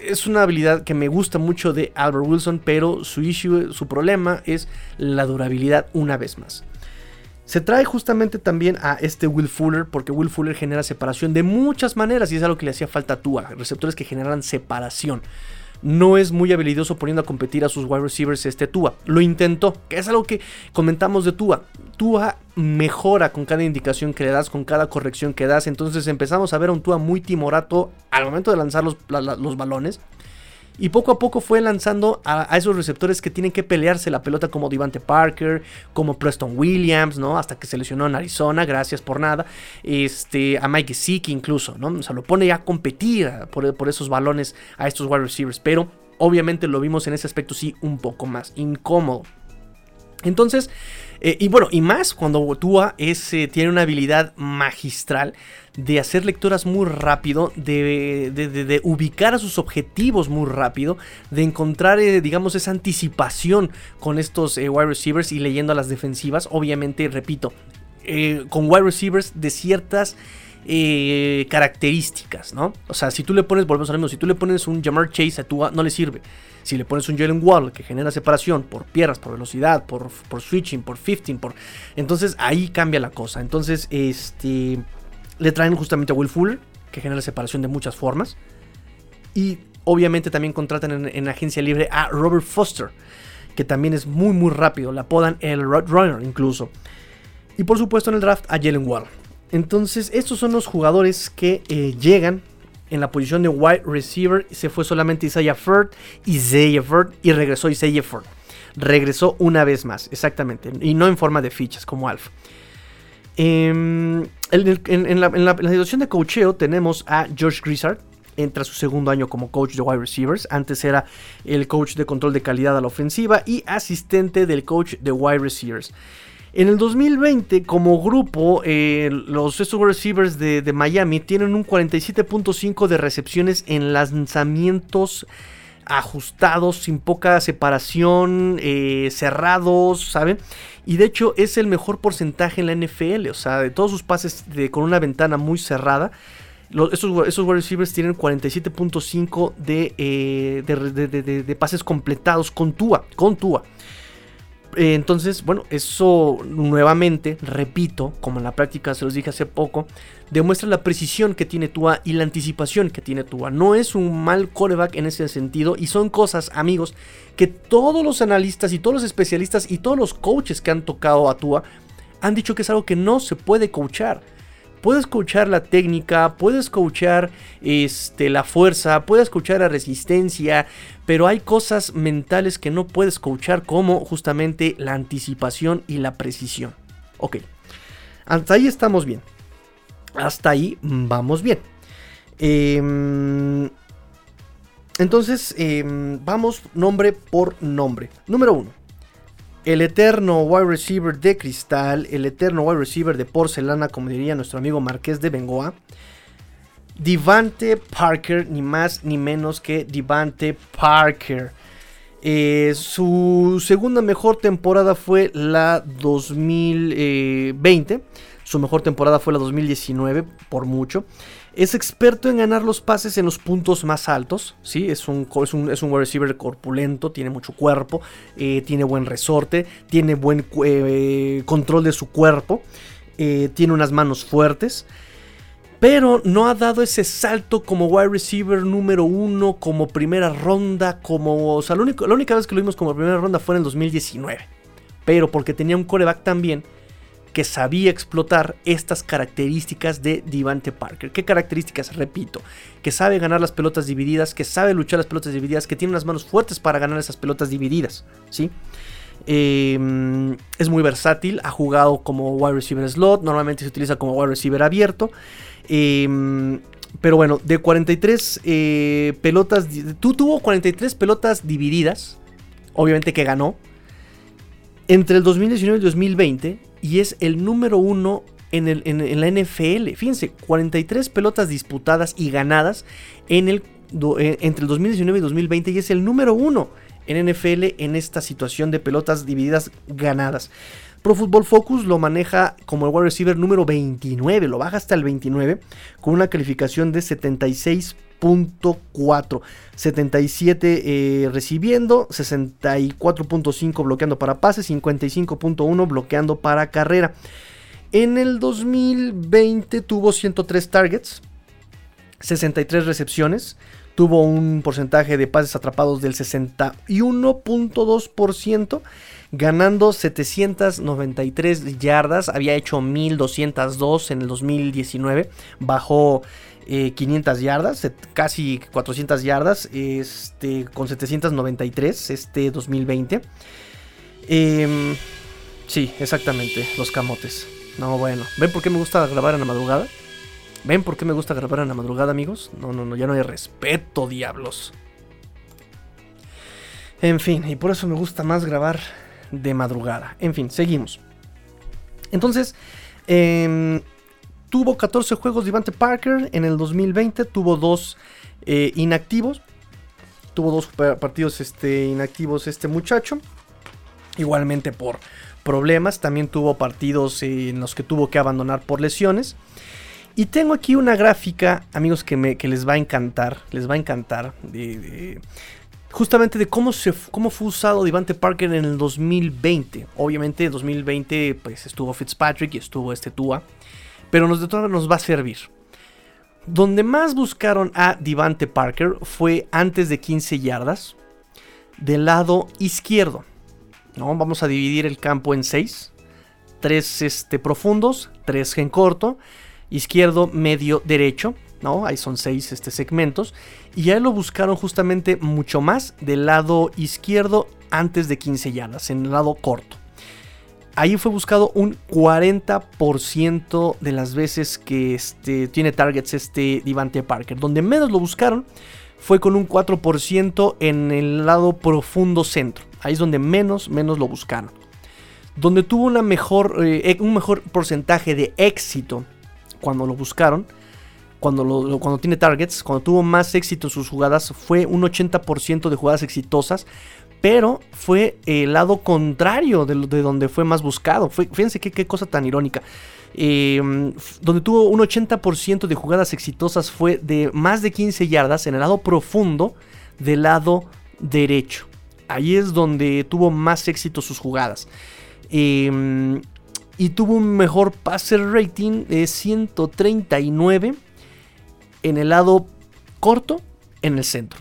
es una habilidad que me gusta mucho de Albert Wilson, pero su issue, su problema es la durabilidad una vez más. Se trae justamente también a este Will Fuller, porque Will Fuller genera separación de muchas maneras y es algo que le hacía falta a Tua, receptores que generan separación. No es muy habilidoso poniendo a competir a sus wide receivers este Tua. Lo intentó, que es algo que comentamos de Tua. Tua mejora con cada indicación que le das, con cada corrección que das. Entonces empezamos a ver a un Tua muy timorato al momento de lanzar los, los balones. Y poco a poco fue lanzando a, esos receptores que tienen que pelearse la pelota como Devante Parker, como Preston Williams, ¿no? Hasta que se lesionó en Arizona, gracias por nada. Este, a Mike Gesicki incluso, ¿no? O sea, lo pone ya a competir por, por esos balones a estos wide receivers. Pero obviamente lo vimos en ese aspecto sí un poco más incómodo. Entonces, eh, y bueno, y más cuando Tua es, eh, tiene una habilidad magistral de hacer lecturas muy rápido, de, ubicar a sus objetivos muy rápido, de encontrar, eh, digamos, esa anticipación con estos wide receivers y leyendo a las defensivas. Obviamente, repito, con wide receivers de ciertas características, ¿no? O sea, si tú le pones, volvemos al mismo, si tú le pones un Jamar Chase a Tua, no le sirve. Si le pones un Jalen Wall que genera separación por piernas, por velocidad, por, por switching, por 15, por... Entonces ahí cambia la cosa. Entonces, este... Le traen justamente a Will Fuller, que genera separación de muchas formas. Y obviamente también contratan en, en agencia libre a Robert Foster, que también es muy muy rápido. Le apodan el Roadrunner incluso. Y por supuesto en el draft a Jalen Wall. Entonces, estos son los jugadores que eh, llegan en la posición de wide receiver. Se fue solamente Isaiah Ford, Isaiah Ford y regresó Isaiah Ford. Regresó una vez más, exactamente. Y no en forma de fichas como Alf. Em, en, la, situación de coacheo tenemos a George Grizzard. Entra su segundo año como coach de wide receivers. Antes era el coach de control de calidad a la ofensiva y asistente del coach de wide receivers. En el 2020, como grupo, eh, los receivers de, Miami tienen un 47.5 de recepciones en lanzamientos ajustados, sin poca separación, eh, cerrados, ¿saben? Y de hecho es el mejor porcentaje en la NFL, o sea, de todos sus pases con una ventana muy cerrada. esos, esos receivers tienen 47.5 eh, de, de, de, pases completados con Tua, con Tua. Eh, entonces, bueno, eso nuevamente, repito, como en la práctica se los dije hace poco, demuestra la precisión que tiene Tua y la anticipación que tiene Tua. No es un mal coreback en ese sentido y son cosas, amigos, que todos los analistas y todos los especialistas y todos los coaches que han tocado a Tua han dicho que es algo que no se puede coachar. Puedes coachar la técnica, puedes coachar este, la fuerza, puedes coachar la resistencia, pero hay cosas mentales que no puedes coachar como justamente la anticipación y la precisión. Ok, hasta ahí estamos bien. Hasta ahí vamos bien. Em, entonces, em, vamos nombre por nombre. Número uno el eterno wide receiver de cristal, el eterno wide receiver de porcelana, como diría nuestro amigo Marqués de Bengoa. Divante Parker, ni más ni menos que Divante Parker. Eh, su segunda mejor temporada fue la 2020. Su mejor temporada fue la 2019, por mucho. Es experto en ganar los pases en los puntos más altos. ¿sí? Es, un, es, un, wide receiver corpulento, tiene mucho cuerpo, eh, tiene buen resorte, tiene buen eh, control de su cuerpo, tiene unas manos fuertes. Pero no ha dado ese salto como wide receiver número uno, como primera ronda, como... O sea, la única vez que lo vimos como primera ronda fue en el 2019. Pero porque tenía un coreback también que sabía explotar estas características de Divante Parker. ¿Qué características? Repito, que sabe ganar las pelotas divididas, que sabe luchar las pelotas divididas, que tiene unas manos fuertes para ganar esas pelotas divididas, ¿sí? Em, es muy versátil, ha jugado como wide receiver slot, normalmente se utiliza como wide receiver abierto. Em, pero bueno, de 43 eh, pelotas, tú tuvo 43 pelotas divididas, obviamente que ganó. Entre el 2019 y el 2020 y es el número uno en, el, en, la NFL. Fíjense, 43 pelotas disputadas y ganadas en el, eh, entre el 2019 y 2020 y es el número uno en NFL en esta situación de pelotas divididas ganadas. Pro Football Focus lo maneja como el wide receiver número 29, lo baja hasta el 29 con una calificación de 76.4, 77 eh, recibiendo, 64.5 bloqueando para pases, 55.1 bloqueando para carrera. En el 2020 tuvo 103 targets, 63 recepciones, tuvo un porcentaje de pases atrapados del 61.2%, ganando 793 yardas, había hecho 1202 en el 2019, bajó 500 eh, yardas, casi 400 yardas, este, con 793 este 2020. Em, sí, exactamente, los camotes. No, bueno, ¿ven por qué me gusta grabar en la madrugada? ¿Ven por qué me gusta grabar en la madrugada, amigos? No, no, no, ya no hay respeto, diablos. En fin, y por eso me gusta más grabar de madrugada. En fin, seguimos. Entonces, em, tuvo 14 juegos Devante Parker en el 2020, tuvo dos eh, inactivos. Tuvo dos partidos este, inactivos este muchacho. Igualmente por problemas. También tuvo partidos en los que tuvo que abandonar por lesiones. Y tengo aquí una gráfica, amigos, que, me, que les va a encantar. Les va a encantar. Justamente de cómo, se, cómo fue usado Devante Parker en el 2020. Obviamente en 2020 pues, estuvo Fitzpatrick y estuvo este Tua. Pero nos, nos va a servir. Donde más buscaron a Devante Parker fue antes de 15 yardas. Del lado izquierdo. ¿no? Vamos a dividir el campo en 6. 3 este, profundos, 3 en corto. Izquierdo, medio, derecho. ¿No? Ahí son 6 este, segmentos. Y ya lo buscaron justamente mucho más del lado izquierdo antes de 15 yardas, en el lado corto ahí fue buscado un 40% de las veces que este, tiene targets este Divante Parker. Donde menos lo buscaron fue con un 4% en el lado profundo centro. Ahí es donde menos, menos lo buscaron. Donde tuvo una mejor, eh, un mejor porcentaje de éxito cuando lo buscaron, cuando, cuando tiene targets, cuando tuvo más éxito sus jugadas, fue un 80% de jugadas exitosas pero fue el lado contrario de, donde fue más buscado. fíjense qué, cosa tan irónica. Em, donde tuvo un 80% de jugadas exitosas fue de más de 15 yardas en el lado profundo del lado derecho. Ahí es donde tuvo más éxito sus jugadas. Em, y tuvo un mejor passer rating de 139 en el lado corto en el centro.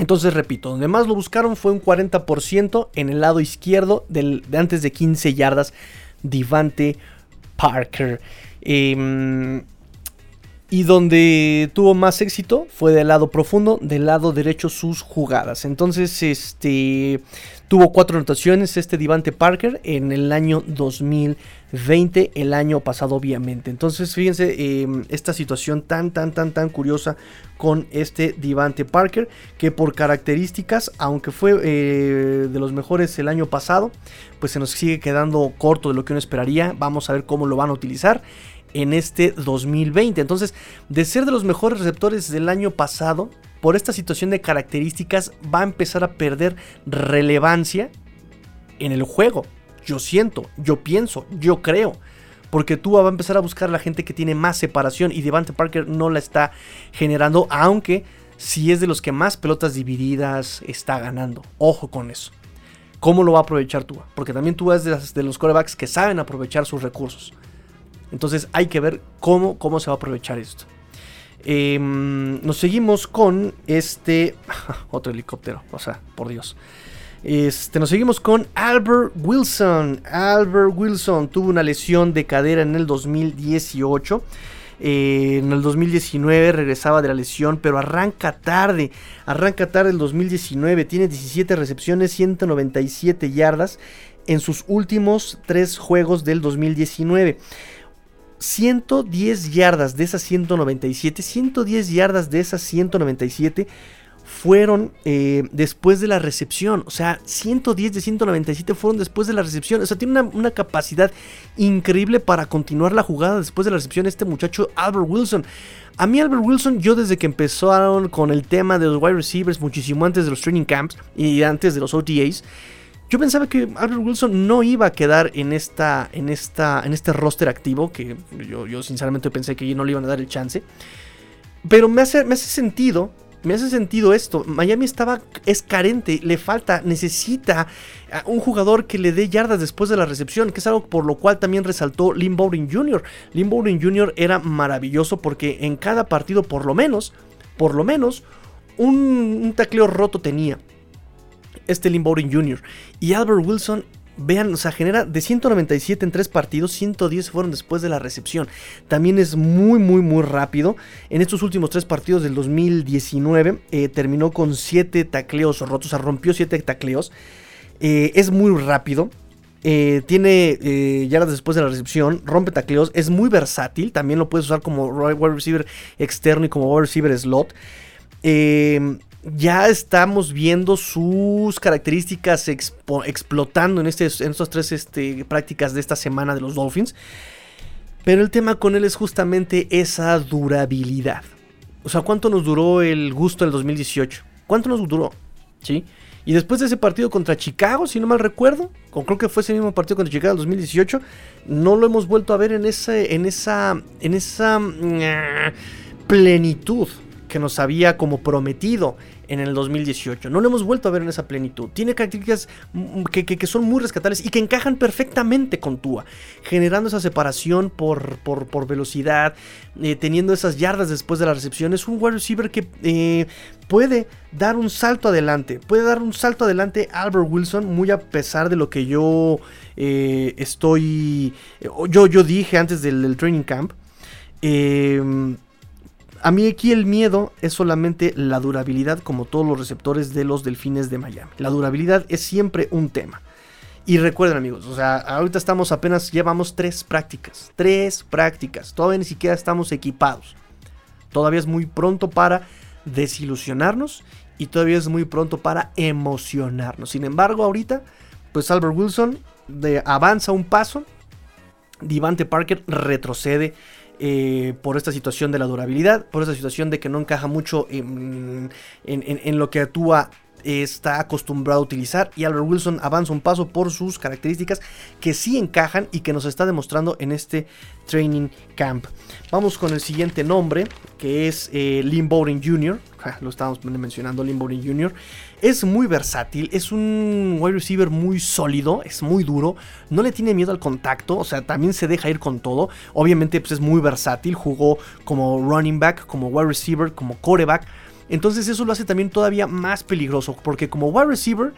Entonces, repito, donde más lo buscaron fue un 40% en el lado izquierdo de antes de 15 yardas. Divante Parker. Em, y donde tuvo más éxito fue del lado profundo, del lado derecho sus jugadas. Entonces, este tuvo cuatro anotaciones este Divante Parker en el año 2020, el año pasado obviamente. Entonces, fíjense em, esta situación tan, tan, tan, tan curiosa con este Divante Parker, que por características, aunque fue eh, de los mejores el año pasado, pues se nos sigue quedando corto de lo que uno esperaría. Vamos a ver cómo lo van a utilizar en este 2020. Entonces, de ser de los mejores receptores del año pasado, por esta situación de características va a empezar a perder relevancia en el juego. Yo siento, yo pienso, yo creo. Porque Tua va a empezar a buscar a la gente que tiene más separación y Devante Parker no la está generando, aunque si es de los que más pelotas divididas está ganando. Ojo con eso. ¿Cómo lo va a aprovechar Tua? Porque también Tua es de, los corebacks que saben aprovechar sus recursos. Entonces hay que ver cómo, cómo se va a aprovechar esto. Em, nos seguimos con este. Otro helicóptero, o sea, por Dios. Este, nos seguimos con Albert Wilson. Albert Wilson tuvo una lesión de cadera en el 2018. Eh, en el 2019 regresaba de la lesión, pero arranca tarde. Arranca tarde el 2019. Tiene 17 recepciones, 197 yardas en sus últimos tres juegos del 2019. 110 yardas de esas 197, 110 yardas de esas 197 fueron eh, después de la recepción. O sea, 110 de 197 fueron después de la recepción. O sea, tiene una, capacidad increíble para continuar la jugada después de la recepción este muchacho Albert Wilson. A mí Albert Wilson, yo desde que empezaron con el tema de los wide receivers, muchísimo antes de los training camps y antes de los OTAs, yo pensaba que Albert Wilson no iba a quedar en, esta, en, esta, en este roster activo, que yo, yo sinceramente pensé que no le iban a dar el chance. Pero me hace, me hace sentido, me hace sentido esto. Miami estaba, es carente, le falta, necesita un jugador que le dé yardas después de la recepción, que es algo por lo cual también resaltó Lynn Bowden Jr. Lynn Bowden Jr. era maravilloso porque en cada partido, por lo menos, por lo menos, un, un tacleo roto tenía este Lynn Bowden Jr. Y Albert Wilson, vean, o sea, genera de 197 en tres partidos, 110 fueron después de la recepción. También es muy, muy, muy rápido. En estos últimos tres partidos del 2019 eh, terminó con 7 tacleos rotos, o sea, rompió 7 tacleos. Eh, es muy rápido. Eh, tiene eh, yardas después de la recepción, rompe tacleos, es muy versátil, también lo puedes usar como wide receiver externo y como wide receiver slot. Eh, ya estamos viendo sus características explotando en, este, en estas tres este, prácticas de esta semana de los Dolphins. Pero el tema con él es justamente esa durabilidad. O sea, ¿cuánto nos duró el gusto del 2018? ¿Cuánto nos duró? ¿Sí? Y después de ese partido contra Chicago, si no mal recuerdo, creo que fue ese mismo partido contra Chicago en 2018, no lo hemos vuelto a ver en, ese, en esa, en esa mm, plenitud que nos había como prometido en el 2018. No lo hemos vuelto a ver en esa plenitud. Tiene características mm, que, son muy rescatables y que encajan perfectamente con Tua, generando esa separación por, por, velocidad, eh, teniendo esas yardas después de la recepción. Es un wide receiver que eh, puede dar un salto adelante, puede dar un salto adelante Albert Wilson, muy a pesar de lo que yo eh, estoy, yo, yo dije antes del, del training camp. Eh, a mí aquí el miedo es solamente la durabilidad como todos los receptores de los delfines de Miami. La durabilidad es siempre un tema. Y recuerden amigos, o sea, ahorita estamos apenas, llevamos tres prácticas. Tres prácticas. Todavía ni siquiera estamos equipados. Todavía es muy pronto para desilusionarnos y todavía es muy pronto para emocionarnos. Sin embargo, ahorita, pues Albert Wilson de, avanza un paso. Divante Parker retrocede eh, por esta situación de la durabilidad, por esta situación de que no encaja mucho en, lo que actúa está acostumbrado a utilizar y Albert Wilson avanza un paso por sus características que sí encajan y que nos está demostrando en este training camp. Vamos con el siguiente nombre que es eh, Jr. lo estábamos mencionando, Lynn Jr. Es muy versátil, es un wide receiver muy sólido, es muy duro, no le tiene miedo al contacto, o sea, también se deja ir con todo. Obviamente pues, es muy versátil, jugó como running back, como wide receiver, como quarterback entonces eso lo hace también todavía más peligroso, porque como wide receiver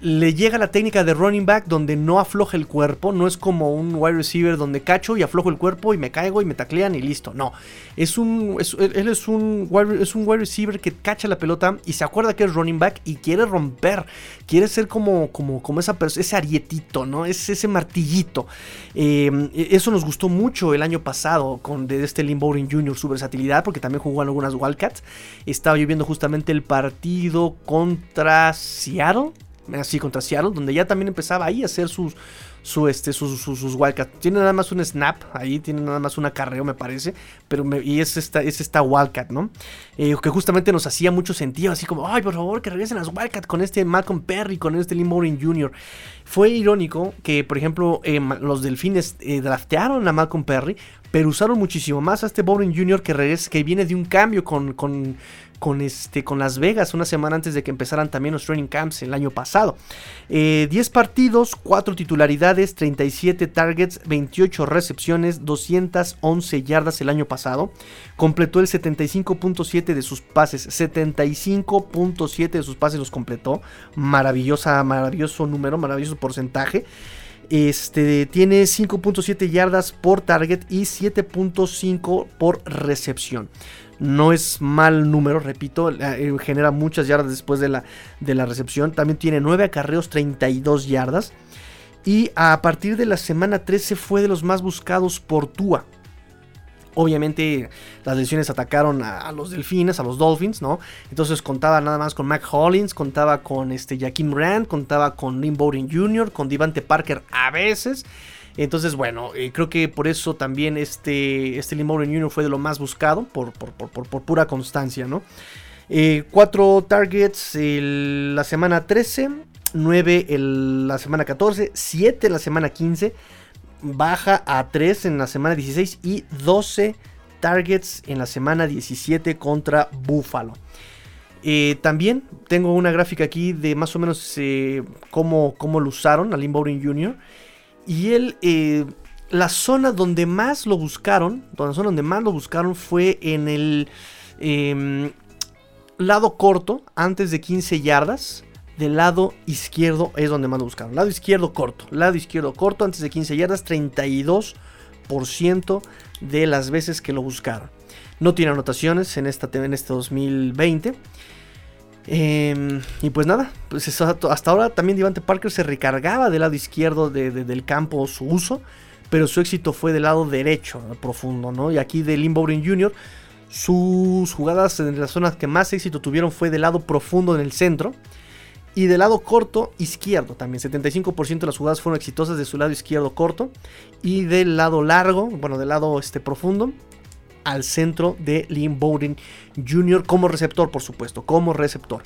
le llega la técnica de running back donde no afloja el cuerpo, no es como un wide receiver donde cacho y aflojo el cuerpo y me caigo y me taclean y listo, no. Es un, él es un, wide, es un wide receiver que cacha la pelota y se acuerda que es running back y quiere romper, quiere ser como, como, como ese arietito, ¿no? Es ese martillito. Eh, eso nos gustó mucho el año pasado con de este Lynn Jr. su versatilidad porque también jugó en algunas Wildcats. Estaba yo viendo justamente el partido contra Seattle así contra Seattle, donde ya también empezaba ahí a hacer sus, su, este, sus, sus, Wildcats. Tiene nada más un snap, ahí tiene nada más un acarreo, me parece. Pero y es esta, es esta Wildcat, ¿no? Eh, que justamente nos hacía mucho sentido, así como, ay, por favor, que regresen las Wildcats con este Malcolm Perry, con este Lynn Morin Jr. Fue irónico que, por ejemplo, eh, los delfines eh, draftearon a Malcolm Perry, pero usaron muchísimo más a este Bowling Jr. que, regresa, que viene de un cambio con, con con, este, con Las Vegas una semana antes de que empezaran también los training camps el año pasado. 10 eh, partidos, 4 titularidades, 37 targets, 28 recepciones, 211 yardas el año pasado. Completó el 75.7 de sus pases, 75.7 de sus pases los completó. Maravillosa, maravilloso número, maravilloso porcentaje. Este tiene 5.7 yardas por target y 7.5 por recepción. No es mal número, repito, eh, genera muchas yardas después de la, de la recepción. También tiene 9 acarreos, 32 yardas. Y a partir de la semana 13 fue de los más buscados por Tua. Obviamente las lesiones atacaron a, los delfines, a los Dolphins, ¿no? Entonces contaba nada más con Mac Hollins, contaba con este Jaquim Rand, contaba con Lynn Bowden Jr., con Devante Parker a veces. Entonces, bueno, eh, creo que por eso también este, este Bowden Jr. fue de lo más buscado, por, por, pura constancia, ¿no? Eh, cuatro targets la semana 13, 9 la semana 14, 7 en la semana 15 baja a 3 en la semana 16 y 12 targets en la semana 17 contra Buffalo. Eh, también tengo una gráfica aquí de más o menos eh, cómo, lo usaron a Lynn Bowden Jr. Y él, eh, la zona donde más lo buscaron, la zona donde más lo buscaron fue en el em, lado corto, antes de 15 yardas del lado izquierdo es donde más lo buscaron. Lado izquierdo corto. Lado izquierdo corto antes de 15 yardas. 32% de las veces que lo buscaron. No tiene anotaciones en, esta, en este 2020. Em, y pues nada, pues hasta ahora también Devante Parker se recargaba del lado izquierdo del campo su uso, pero su éxito fue del lado derecho, profundo, ¿no? Y aquí de Lynn Jr Sus jugadas en las zonas que más éxito tuvieron fue del lado profundo en el centro. Y del lado corto izquierdo también. 75% de las jugadas fueron exitosas de su lado izquierdo corto. Y del lado largo, bueno, del lado este, profundo, al centro de Lynn Bowden Jr. como receptor, por supuesto, como receptor.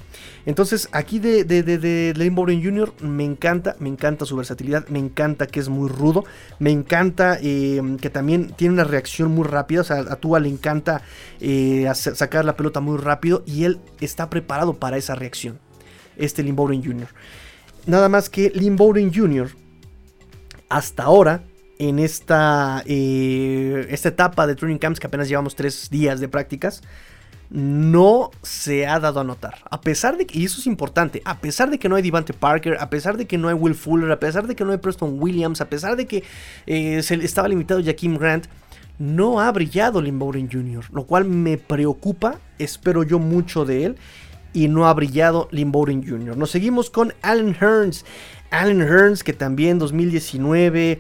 Entonces, aquí de, de, Bowden Jr. me encanta, me encanta su versatilidad, me encanta que es muy rudo, me encanta eh, que también tiene una reacción muy rápida. O sea, a Tua le encanta eh, sacar la pelota muy rápido y él está preparado para esa reacción. Este Lynn Bowden Jr. Nada más que Lynn Bowden Jr. hasta ahora en esta, eh, esta etapa de training camps que apenas llevamos tres días de prácticas, no se ha dado a notar. A pesar de que, y eso es importante, a pesar de que no hay Devante Parker, a pesar de que no hay Will Fuller, a pesar de que no hay Preston Williams, a pesar de que eh, se estaba limitado Jaquim Grant, no ha brillado Lynn Bowden Jr., lo cual me preocupa, espero yo mucho de él, y no ha brillado Lynn Bowden Jr. Nos seguimos con Allen Hearns. Allen Hearns que también 2019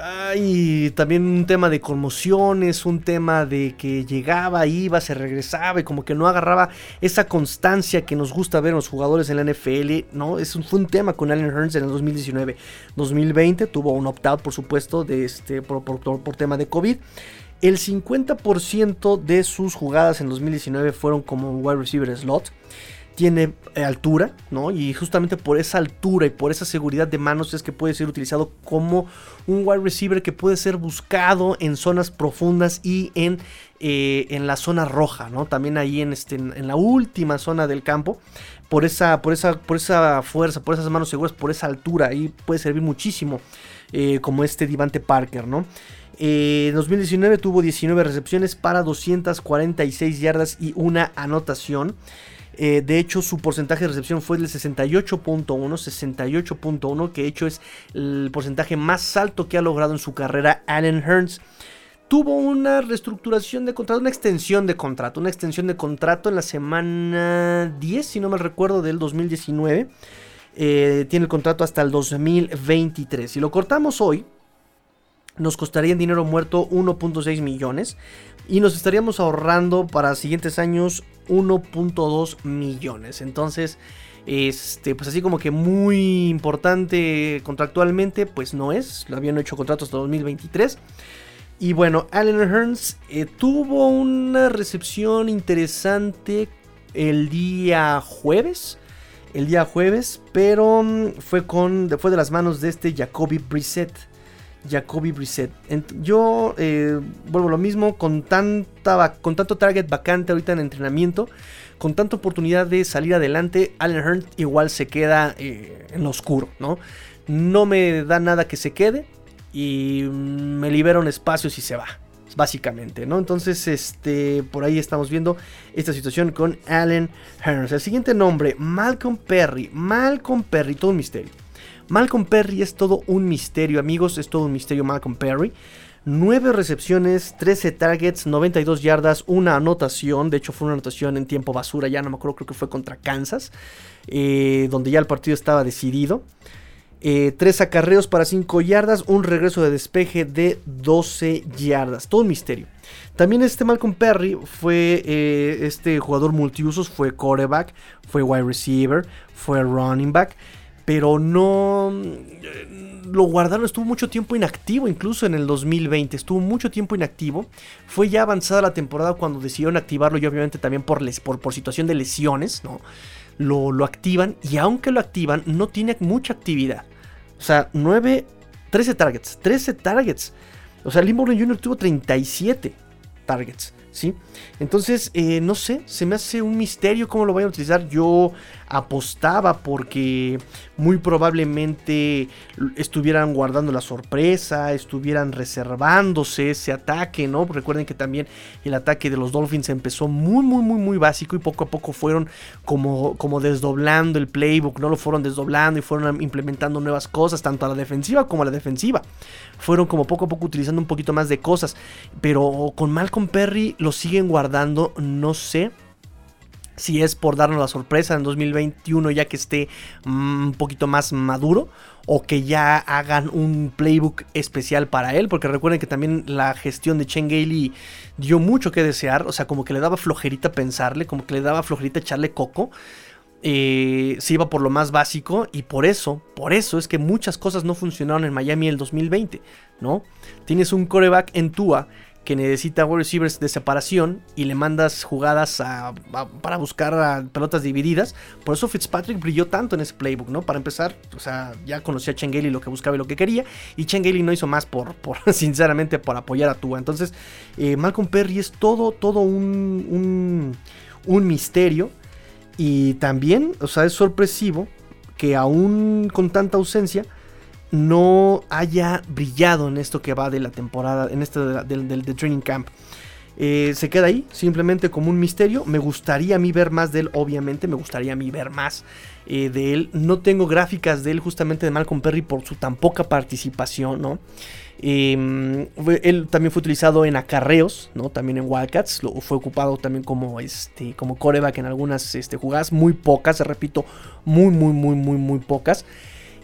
hay también un tema de conmociones, un tema de que llegaba, iba, se regresaba y como que no agarraba esa constancia que nos gusta ver en los jugadores en la NFL, ¿no? Es un, fue un tema con Allen Hearns en el 2019. 2020 tuvo un opt-out, por supuesto, de este, por, por tema de COVID. El 50% de sus jugadas en 2019 fueron como wide receiver slot tiene eh, altura, ¿no? Y justamente por esa altura y por esa seguridad de manos es que puede ser utilizado como un wide receiver que puede ser buscado en zonas profundas y en, eh, en la zona roja, ¿no? También ahí en, este, en la última zona del campo. Por esa, por, esa, por esa fuerza, por esas manos seguras, por esa altura, ahí puede servir muchísimo eh, como este Divante Parker, ¿no? en 2019 tuvo 19 recepciones para 246 yardas y una anotación. Eh, de hecho, su porcentaje de recepción fue del 68.1, 68.1, que de hecho es el porcentaje más alto que ha logrado en su carrera Allen Hearns. Tuvo una reestructuración de contrato, una extensión de contrato, una extensión de contrato en la semana 10, si no me recuerdo, del 2019. Eh, tiene el contrato hasta el 2023. Si lo cortamos hoy, nos costaría en dinero muerto 1.6 millones y nos estaríamos ahorrando para siguientes años 1.2 millones. Entonces, este, pues así como que muy importante contractualmente, pues no es. Lo habían hecho contratos hasta 2023. Y bueno, Allen Hearns eh, tuvo una recepción interesante el día jueves. El día jueves, pero mm, fue, con, fue de las manos de este Jacoby Brissett. Jacoby Brissett. Yo eh, vuelvo lo mismo, con, tanta, con tanto target vacante ahorita en entrenamiento, con tanta oportunidad de salir adelante, Allen Hearn igual se queda eh, en lo oscuro, ¿no? No me da nada que se quede y me libera un espacio si se va, básicamente, ¿no? Entonces, este, por ahí estamos viendo esta situación con Allen Hearns. El siguiente nombre, Malcolm Perry. Malcolm Perry, todo un misterio. Malcolm Perry es todo un misterio, amigos, es todo un misterio Malcolm Perry. 9 recepciones, 13 targets, 92 yardas, una anotación. De hecho, fue una anotación en tiempo basura, ya no me acuerdo, creo que fue contra Kansas, eh, donde ya el partido estaba decidido. 3 eh, acarreos para 5 yardas, un regreso de despeje de 12 yardas. Todo un misterio. También este Malcolm Perry fue eh, este jugador multiusos, fue quarterback, fue wide receiver, fue running back pero no lo guardaron, estuvo mucho tiempo inactivo, incluso en el 2020, estuvo mucho tiempo inactivo. Fue ya avanzada la temporada cuando decidieron activarlo y obviamente también por, por, situación de lesiones, ¿no? Lo, lo, activan y aunque lo activan, no tiene mucha actividad. O sea, 9, 13 targets, 13 targets. O sea, Limborn Jr. tuvo 37 targets. Entonces, eh, no sé, se me hace un misterio cómo lo voy a utilizar. Yo apostaba porque muy probablemente estuvieran guardando la sorpresa, estuvieran reservándose ese ataque, ¿no? Recuerden que también el ataque de los Dolphins empezó muy, muy, muy, muy básico y poco a poco fueron como, como desdoblando el playbook, ¿no? Lo fueron desdoblando y fueron implementando nuevas cosas, tanto a la defensiva como a la defensiva. Fueron como poco a poco utilizando un poquito más de cosas, pero con Malcolm Perry lo siguen guardando, no sé si es por darnos la sorpresa en 2021 ya que esté mm, un poquito más maduro o que ya hagan un playbook especial para él, porque recuerden que también la gestión de Chen Gailey dio mucho que desear, o sea, como que le daba flojerita pensarle, como que le daba flojerita echarle coco. Eh, se iba por lo más básico y por eso, por eso es que muchas cosas no funcionaron en Miami el 2020, ¿no? Tienes un coreback en Tua que necesita wide receivers de separación y le mandas jugadas para buscar pelotas divididas. Por eso Fitzpatrick brilló tanto en ese playbook, ¿no? Para empezar, o sea, ya conocía a Chengeli lo que buscaba y lo que quería. Y Chengeli no hizo más por, por sinceramente, por apoyar a Tua. Entonces, eh, Malcolm Perry es todo, todo un, un, un misterio. Y también, o sea, es sorpresivo que aún con tanta ausencia no haya brillado en esto que va de la temporada, en esto del training camp. Eh, se queda ahí, simplemente como un misterio. Me gustaría a mí ver más de él, obviamente, me gustaría a mí ver más eh, de él. No tengo gráficas de él, justamente de Malcolm Perry, por su tan poca participación, ¿no? Em, él también fue utilizado en acarreos, ¿no? También en Wildcats. Lo, fue ocupado también como, este, como coreback en algunas este, jugadas, muy pocas, repito, muy, muy, muy, muy, muy pocas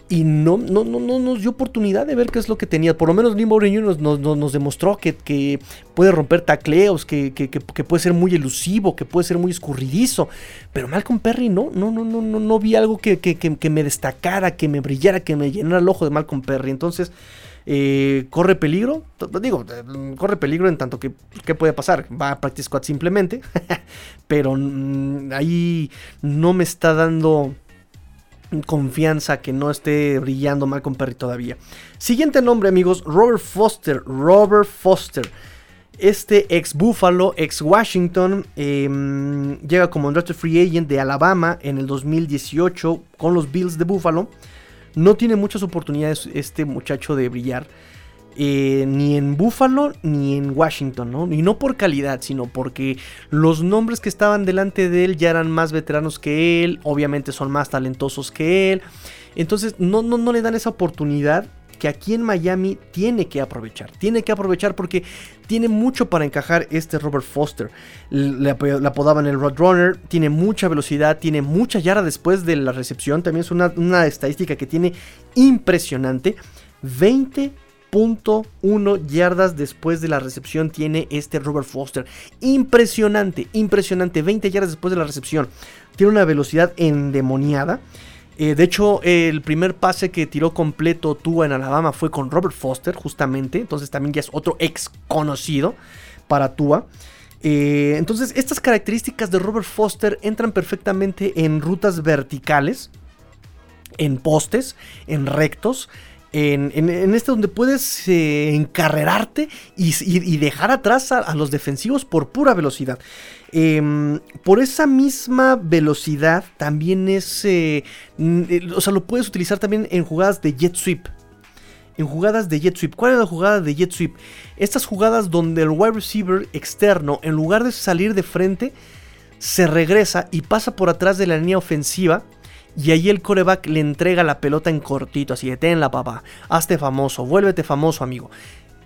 y no, no, no, no, nos dio oportunidad de ver qué es lo que tenía. Por lo menos Limbo nos, nos, nos, demostró que, puede romper tacleos, que, puede ser muy elusivo, que puede ser muy escurridizo. Pero Malcolm Perry no, no, no, no, no, no vi algo que, me destacara, que me brillara, que me llenara el ojo de Malcolm Perry. Entonces, eh, corre peligro. Digo, corre peligro en tanto que, ¿qué puede pasar? Va a Practice Squad simplemente. pero mm, ahí no me está dando confianza que no esté brillando mal con Perry todavía. Siguiente nombre, amigos, Robert Foster. Robert Foster. Este ex Buffalo, ex Washington, em, llega como undrafted free agent de Alabama en el 2018 con los Bills de Buffalo. No tiene muchas oportunidades este muchacho de brillar. Eh, ni en Buffalo ni en Washington, ¿no? Y no por calidad, sino porque los nombres que estaban delante de él ya eran más veteranos que él, obviamente son más talentosos que él. Entonces no, no, no le dan esa oportunidad que aquí en Miami tiene que aprovechar. Tiene que aprovechar porque tiene mucho para encajar este Robert Foster. Le, apodaban el Roadrunner, tiene mucha velocidad, tiene mucha yarda después de la recepción. También es una, una estadística que tiene impresionante. 20 1 yardas después de la recepción tiene este Robert Foster. Impresionante, impresionante. 20 yardas después de la recepción. Tiene una velocidad endemoniada. Eh, de hecho, el primer pase que tiró completo Tua en Alabama fue con Robert Foster, justamente. Entonces también ya es otro ex conocido para Tua. Eh, entonces, estas características de Robert Foster entran perfectamente en rutas verticales, en postes, en rectos en, este donde puedes eh, encarrerarte y, dejar atrás a, los defensivos por pura velocidad. Em, por esa misma velocidad también es, eh, o sea, lo puedes utilizar también en jugadas de jet sweep. En jugadas de jet sweep. ¿Cuál es la jugada de jet sweep? Estas jugadas donde el wide receiver externo, en lugar de salir de frente, se regresa y pasa por atrás de la línea ofensiva y ahí el coreback le entrega la pelota en cortito, así de la papá, hazte famoso, vuélvete famoso amigo.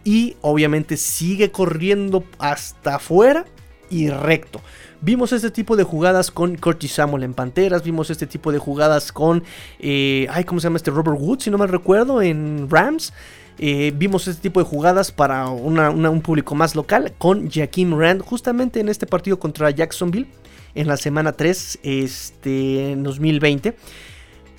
Y obviamente sigue corriendo hasta afuera y recto. Vimos este tipo de jugadas con Curtis Samuel en Panteras, vimos este tipo de jugadas con, eh, ay, ¿cómo se llama este Robert Woods, si no me recuerdo, en Rams. Eh, vimos este tipo de jugadas para un público más local con Jaquim Rand justamente en este partido contra Jacksonville en la semana 3 este, en 2020.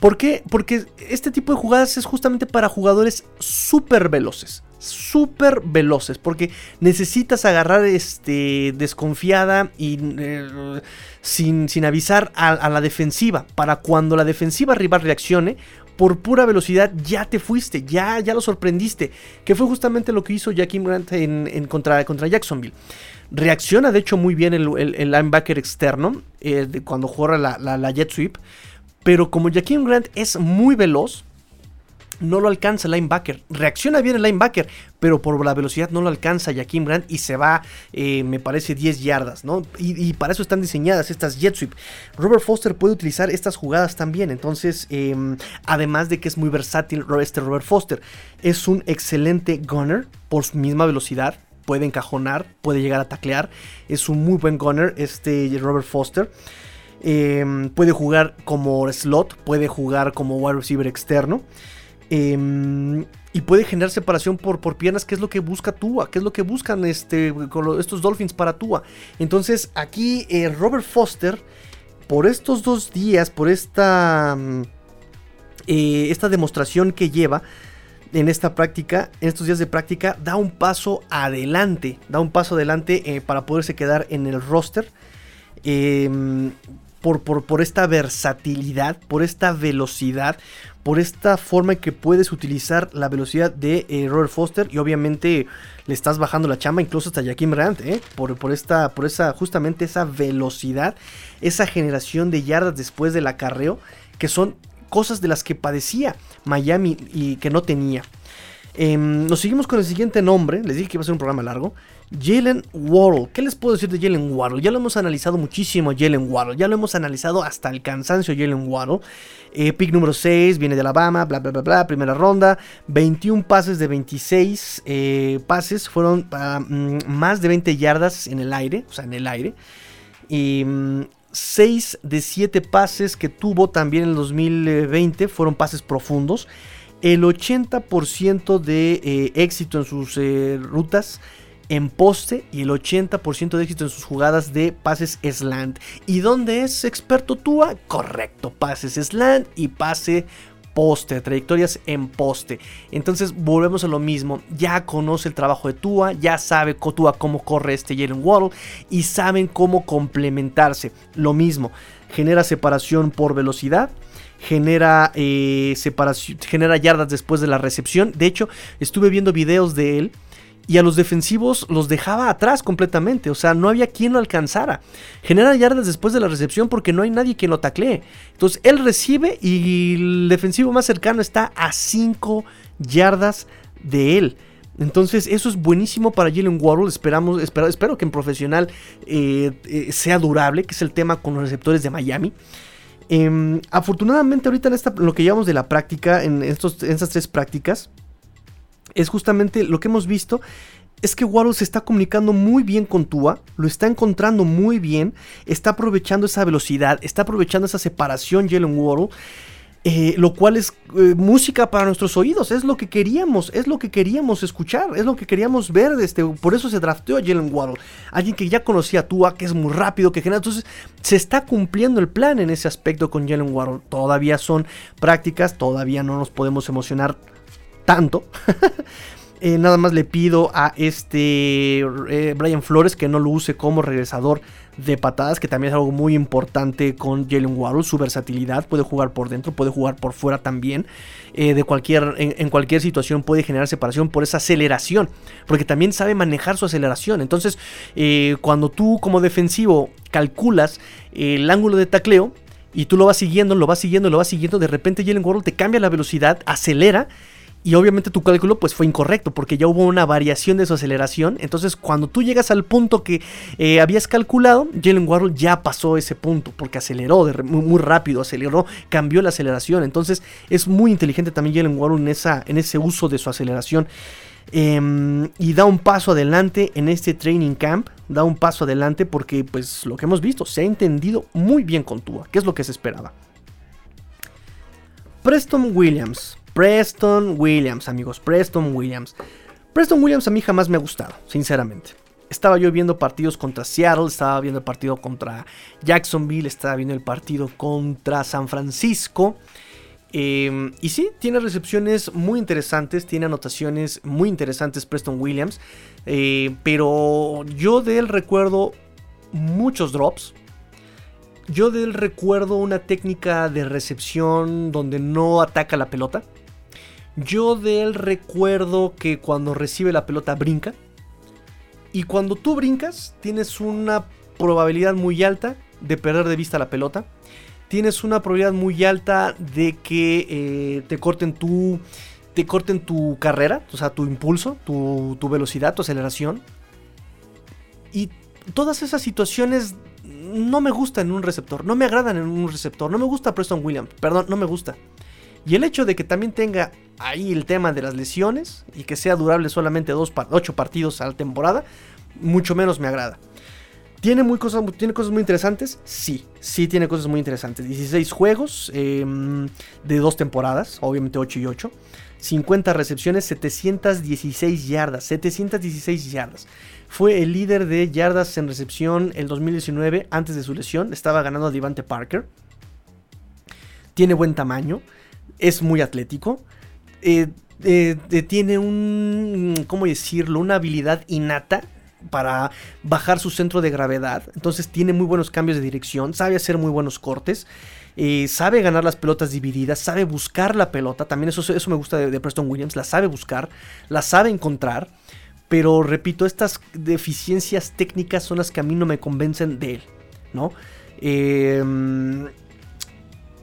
¿Por qué? Porque este tipo de jugadas es justamente para jugadores súper veloces. Súper veloces. Porque necesitas agarrar este, desconfiada y eh, sin, sin, avisar a, la defensiva. Para cuando la defensiva rival reaccione, por pura velocidad ya te fuiste, ya, ya lo sorprendiste. Que fue justamente lo que hizo Jackie Grant en, contra, contra Jacksonville. Reacciona de hecho muy bien el, linebacker externo eh, cuando juega la, jet sweep. Pero como Jaquim Grant es muy veloz, no lo alcanza el linebacker. Reacciona bien el linebacker, pero por la velocidad no lo alcanza Jaquim Grant y se va, eh, me parece, 10 yardas, ¿no? Y, para eso están diseñadas estas jet sweep. Robert Foster puede utilizar estas jugadas también, entonces, em, además de que es muy versátil este Robert Foster, es un excelente gunner por su misma velocidad, puede encajonar, puede llegar a taclear. Es un muy buen gunner este Robert Foster. Em, puede jugar como slot, puede jugar como wide receiver externo. Em, y puede generar separación por, por piernas, que es lo que busca Tua, que es lo que buscan este, estos Dolphins para Tua. Entonces aquí eh, Robert Foster, por estos dos días, por esta, mm, eh, esta demostración que lleva en esta práctica, en estos días de práctica, da un paso adelante, da un paso adelante eh, para poderse quedar en el roster. Em, por, por, esta versatilidad, por esta velocidad, por esta forma en que puedes utilizar la velocidad de eh, Robert Foster y obviamente le estás bajando la chamba incluso hasta Jaquim Rand, ¿eh? por, por, esta, por esa, justamente esa velocidad, esa generación de yardas después del acarreo, que son cosas de las que padecía Miami y que no tenía. Em, nos seguimos con el siguiente nombre. Les dije que iba a ser un programa largo. Jalen Waddle. ¿Qué les puedo decir de Jalen Waddle? Ya lo hemos analizado muchísimo Jalen Waddle. Ya lo hemos analizado hasta el cansancio Jalen Waddle. Eh, pick número 6, viene de Alabama, bla, bla, bla, bla. Primera ronda. 21 pases de 26 eh, pases. Fueron mm, más de 20 yardas en el aire. O sea, en el aire. Y... 6 mm, de 7 pases que tuvo también en el 2020 fueron pases profundos el 80% de eh, éxito en sus rutas en poste y el 80% de éxito en sus jugadas de pases slant. ¿Y dónde es experto Tua? Correcto, pases slant y pase poste, trayectorias en poste. Entonces volvemos a lo mismo, ya conoce el trabajo de Tua, ya sabe Tua cómo corre este Jalen Waddle y saben cómo complementarse. Lo mismo, genera separación por velocidad genera eh, separación, genera yardas después de la recepción. De hecho, estuve viendo videos de él y a los defensivos los dejaba atrás completamente. O sea, no había quien lo alcanzara. Genera yardas después de la recepción porque no hay nadie quien lo taclee. Entonces, él recibe y el defensivo más cercano está a 5 yardas de él. Entonces, eso es buenísimo para Jalen Waddle. Esperamos, espero, espero que en profesional eh, eh, sea durable, que es el tema con los receptores de Miami. Em, afortunadamente ahorita en, esta, lo que llevamos de la práctica, en, estos, en estas tres prácticas, es justamente lo que hemos visto es que Waddle se está comunicando muy bien con Tua, lo está encontrando muy bien, está aprovechando esa velocidad, está aprovechando esa separación Jalen Waddle eh, lo cual es eh, música para nuestros oídos, es lo que queríamos, es lo que queríamos escuchar, es lo que queríamos ver, este, por eso se drafteó a Jalen Waddle, alguien que ya conocía a Tua, que es muy rápido, que genera, entonces se está cumpliendo el plan en ese aspecto con Jalen Waddle, todavía son prácticas, todavía no nos podemos emocionar tanto, Eh, nada más le pido a este eh, Brian Flores que no lo use como regresador de patadas, que también es algo muy importante con Jalen Waddle, su versatilidad, puede jugar por dentro, puede jugar por fuera también, eh, de cualquier, en, cualquier situación puede generar separación por esa aceleración, porque también sabe manejar su aceleración, entonces cuando tú como defensivo calculas el ángulo de tacleo, y tú lo vas siguiendo, lo vas siguiendo, lo vas siguiendo, de repente Jalen Waddle te cambia la velocidad, acelera, y obviamente tu cálculo pues fue incorrecto porque ya hubo una variación de su aceleración. Entonces cuando tú llegas al punto que eh, habías calculado, Jalen Waddle ya pasó ese punto porque aceleró muy, rápido, aceleró, cambió la aceleración. Entonces es muy inteligente también Jalen Waddle en, esa, en ese uso de su aceleración. Em, y da un paso adelante en este training camp. Da un paso adelante porque pues lo que hemos visto se ha entendido muy bien con Tua, que es lo que se esperaba. Preston Williams Preston Williams, amigos, Preston Williams. Preston Williams a mí jamás me ha gustado, sinceramente. Estaba yo viendo partidos contra Seattle, estaba viendo el partido contra Jacksonville, estaba viendo el partido contra San Francisco. Em, y sí, tiene recepciones muy interesantes, tiene anotaciones muy interesantes Preston Williams. Eh, pero yo de él recuerdo muchos drops, yo de él recuerdo una técnica de recepción donde no ataca la pelota. Yo de él recuerdo que cuando recibe la pelota brinca. Y cuando tú brincas, tienes una probabilidad muy alta de perder de vista la pelota. Tienes una probabilidad muy alta de que eh, te corten tu. Te corten tu carrera, o sea, tu impulso, tu, tu velocidad, tu aceleración. Y todas esas situaciones no me gustan en un receptor, no me agradan en un receptor, no me gusta Preston Williams, perdón, no me gusta. Y el hecho de que también tenga ahí el tema de las lesiones y que sea durable solamente 8 partidos a la temporada, mucho menos me agrada. ¿Tiene, muy cosas, ¿Tiene cosas muy interesantes? Sí, sí tiene cosas muy interesantes. 16 juegos em, de dos temporadas, obviamente 8 y 8. 50 recepciones, 716 yardas. 716 yardas. Fue el líder de yardas en recepción el 2019 antes de su lesión. Estaba ganando a Devante Parker. Tiene buen tamaño. Es muy atlético. Eh, eh, eh, tiene un, ¿cómo decirlo? Una habilidad innata para bajar su centro de gravedad. Entonces tiene muy buenos cambios de dirección, sabe hacer muy buenos cortes, eh, sabe ganar las pelotas divididas, sabe buscar la pelota. También eso, eso me gusta de, Preston Williams, la sabe buscar, la sabe encontrar. Pero repito, estas deficiencias técnicas son las que a mí no me convencen de él, ¿no? Em,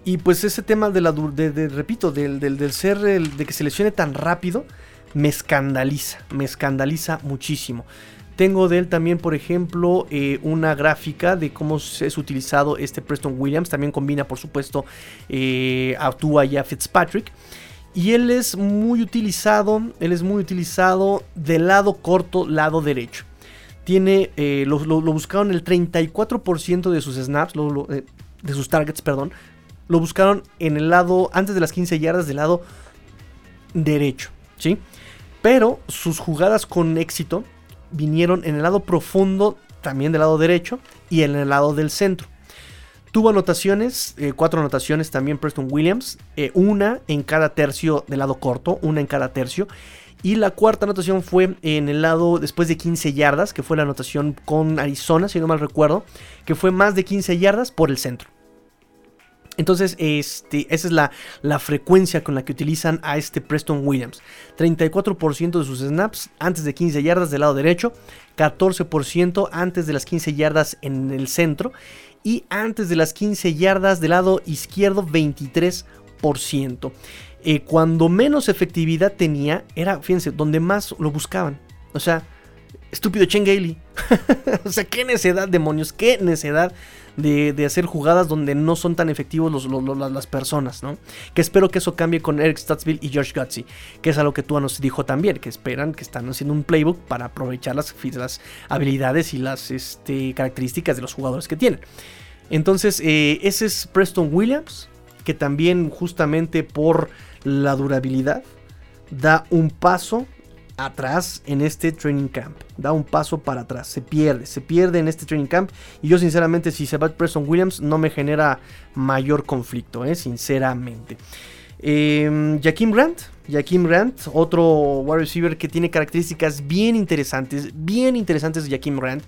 y pues ese tema de la, de, repito, del, del, ser, de que se lesione tan rápido, me escandaliza, me escandaliza muchísimo. Tengo de él también, por ejemplo, eh, una gráfica de cómo es utilizado este Preston Williams. También combina, por supuesto, eh, a Tua y a Fitzpatrick. Y él es muy utilizado, él es muy utilizado del lado corto, lado derecho. Tiene, eh, lo, buscaron el 34% de sus snaps, de sus targets, perdón. Lo buscaron en el lado, antes de las 15 yardas, del lado derecho, ¿sí? Pero sus jugadas con éxito vinieron en el lado profundo, también del lado derecho, y en el lado del centro. Tuvo anotaciones, eh, cuatro anotaciones también Preston Williams, eh, una en cada tercio del lado corto, una en cada tercio. Y la cuarta anotación fue en el lado después de 15 yardas, que fue la anotación con Arizona, si no mal recuerdo, que fue más de 15 yardas por el centro. Entonces, este, esa es la, la, frecuencia con la que utilizan a este Preston Williams. 34% de sus snaps antes de 15 yardas del lado derecho, 14% antes de las 15 yardas en el centro y antes de las 15 yardas del lado izquierdo 23%. Eh, cuando menos efectividad tenía era, fíjense, donde más lo buscaban. O sea, estúpido Chen o sea, qué necedad, demonios, qué necedad de, hacer jugadas donde no son tan efectivos las personas, ¿no? Que espero que eso cambie con Eric Statsville y George Gutsy, que es algo que tú nos dijo también, que esperan, que están haciendo un playbook para aprovechar las, las habilidades y las este, características de los jugadores que tienen. Entonces, eh, ese es Preston Williams, que también justamente por la durabilidad da un paso atrás en este training camp. Da un paso para atrás. Se pierde. Se pierde en este training camp. Y yo sinceramente si se va Preston Williams no me genera mayor conflicto. ¿eh? Sinceramente. Eh, Jaquim Grant. Jaquim Grant. Otro wide receiver que tiene características bien interesantes. Bien interesantes de Jaquim Grant.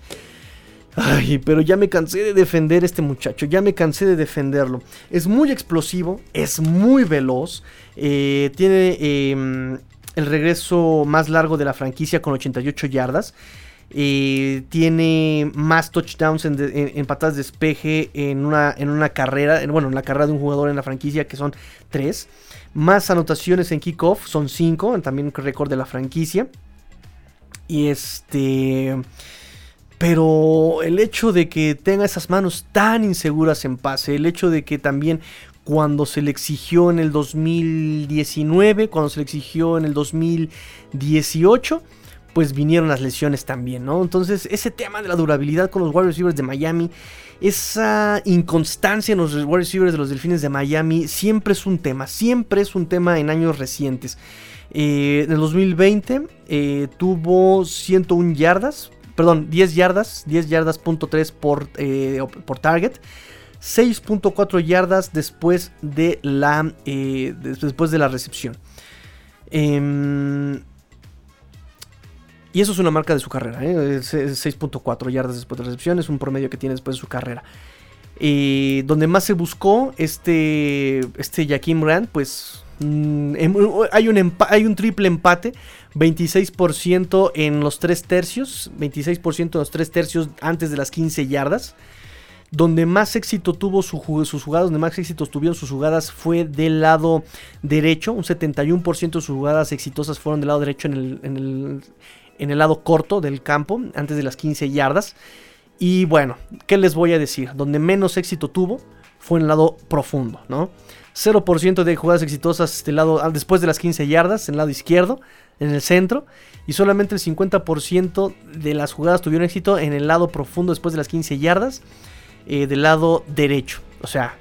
Ay, pero ya me cansé de defender este muchacho, ya me cansé de defenderlo. Es muy explosivo, es muy veloz, eh, tiene em, el regreso más largo de la franquicia con 88 yardas. Eh, tiene más touchdowns en, patadas de despeje en una, en una carrera, bueno, en la carrera de un jugador en la franquicia que son 3. Más anotaciones en kickoff son 5, también récord de la franquicia. Y este... Pero el hecho de que tenga esas manos tan inseguras en pase, el hecho de que también cuando se le exigió en el 2019, cuando se le exigió en el 2018, pues vinieron las lesiones también, ¿no? Entonces, ese tema de la durabilidad con los wide receivers de Miami, esa inconstancia en los wide receivers de los Delfines de Miami, siempre es un tema, siempre es un tema en años recientes. Eh, en el 2020 eh, tuvo 101 yardas, perdón, 10 yardas, 10 yardas punto 3 por, eh, por target. 6.4 yardas después de la, eh, después de la recepción. Em, y eso es una marca de su carrera. 6.4 ¿eh? yardas después de la recepción es un promedio que tiene después de su carrera. Eh, donde más se buscó este, este Jaquim Rand, pues mm, em, hay, un hay un triple empate. 26% en los 3 tercios. 26% en los 3 tercios antes de las 15 yardas. Donde más éxito tuvo sus jugadas, donde más éxito tuvieron sus jugadas fue del lado derecho. Un 71% de sus jugadas exitosas fueron del lado derecho en el, lado corto del campo, antes de las 15 yardas. Y bueno, ¿qué les voy a decir? Donde menos éxito tuvo fue en el lado profundo, ¿no? 0% de jugadas exitosas lado, ah, después de las 15 yardas, en el lado izquierdo, en el centro. Y solamente el 50% de las jugadas tuvieron éxito en el lado profundo después de las 15 yardas, eh, del lado derecho. O sea,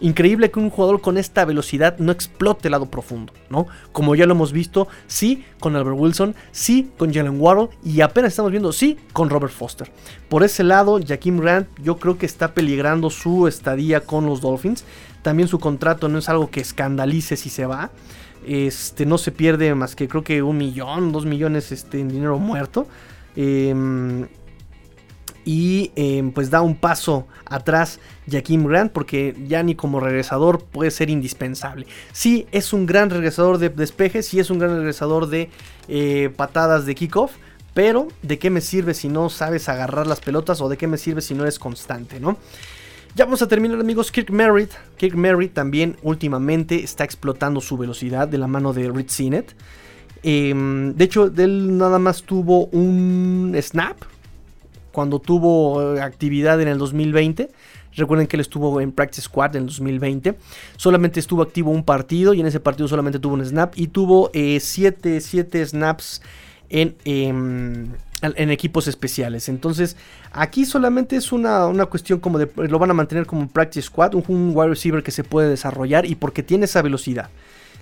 Increíble que un jugador con esta velocidad no explote el lado profundo, ¿no? Como ya lo hemos visto, sí con Albert Wilson, sí con Jalen Waddle y apenas estamos viendo, sí con Robert Foster. Por ese lado, Jaquim Grant yo creo que está peligrando su estadía con los Dolphins. También su contrato no es algo que escandalice si se va. Este, no se pierde más que creo que un millón, dos millones este, en dinero muerto. Eh, y em, pues da un paso atrás Jaquim Grant porque ya ni como regresador puede ser indispensable. Sí es un gran regresador de despeje, sí es un gran regresador de eh, patadas de kickoff, pero ¿de qué me sirve si no sabes agarrar las pelotas o de qué me sirve si no eres constante, no? Ya vamos a terminar amigos, Kirk Merritt. Kirk Merritt también últimamente está explotando su velocidad de la mano de Rich Sinet. Em, de hecho, él nada más tuvo un snap, cuando tuvo eh, actividad en el 2020. Recuerden que él estuvo en Practice Squad en el 2020. Solamente estuvo activo un partido y en ese partido solamente tuvo un snap. Y tuvo 7 eh, snaps en, em, en, equipos especiales. Entonces aquí solamente es una, cuestión como de... Lo van a mantener como Practice Squad. Un wide receiver que se puede desarrollar y porque tiene esa velocidad.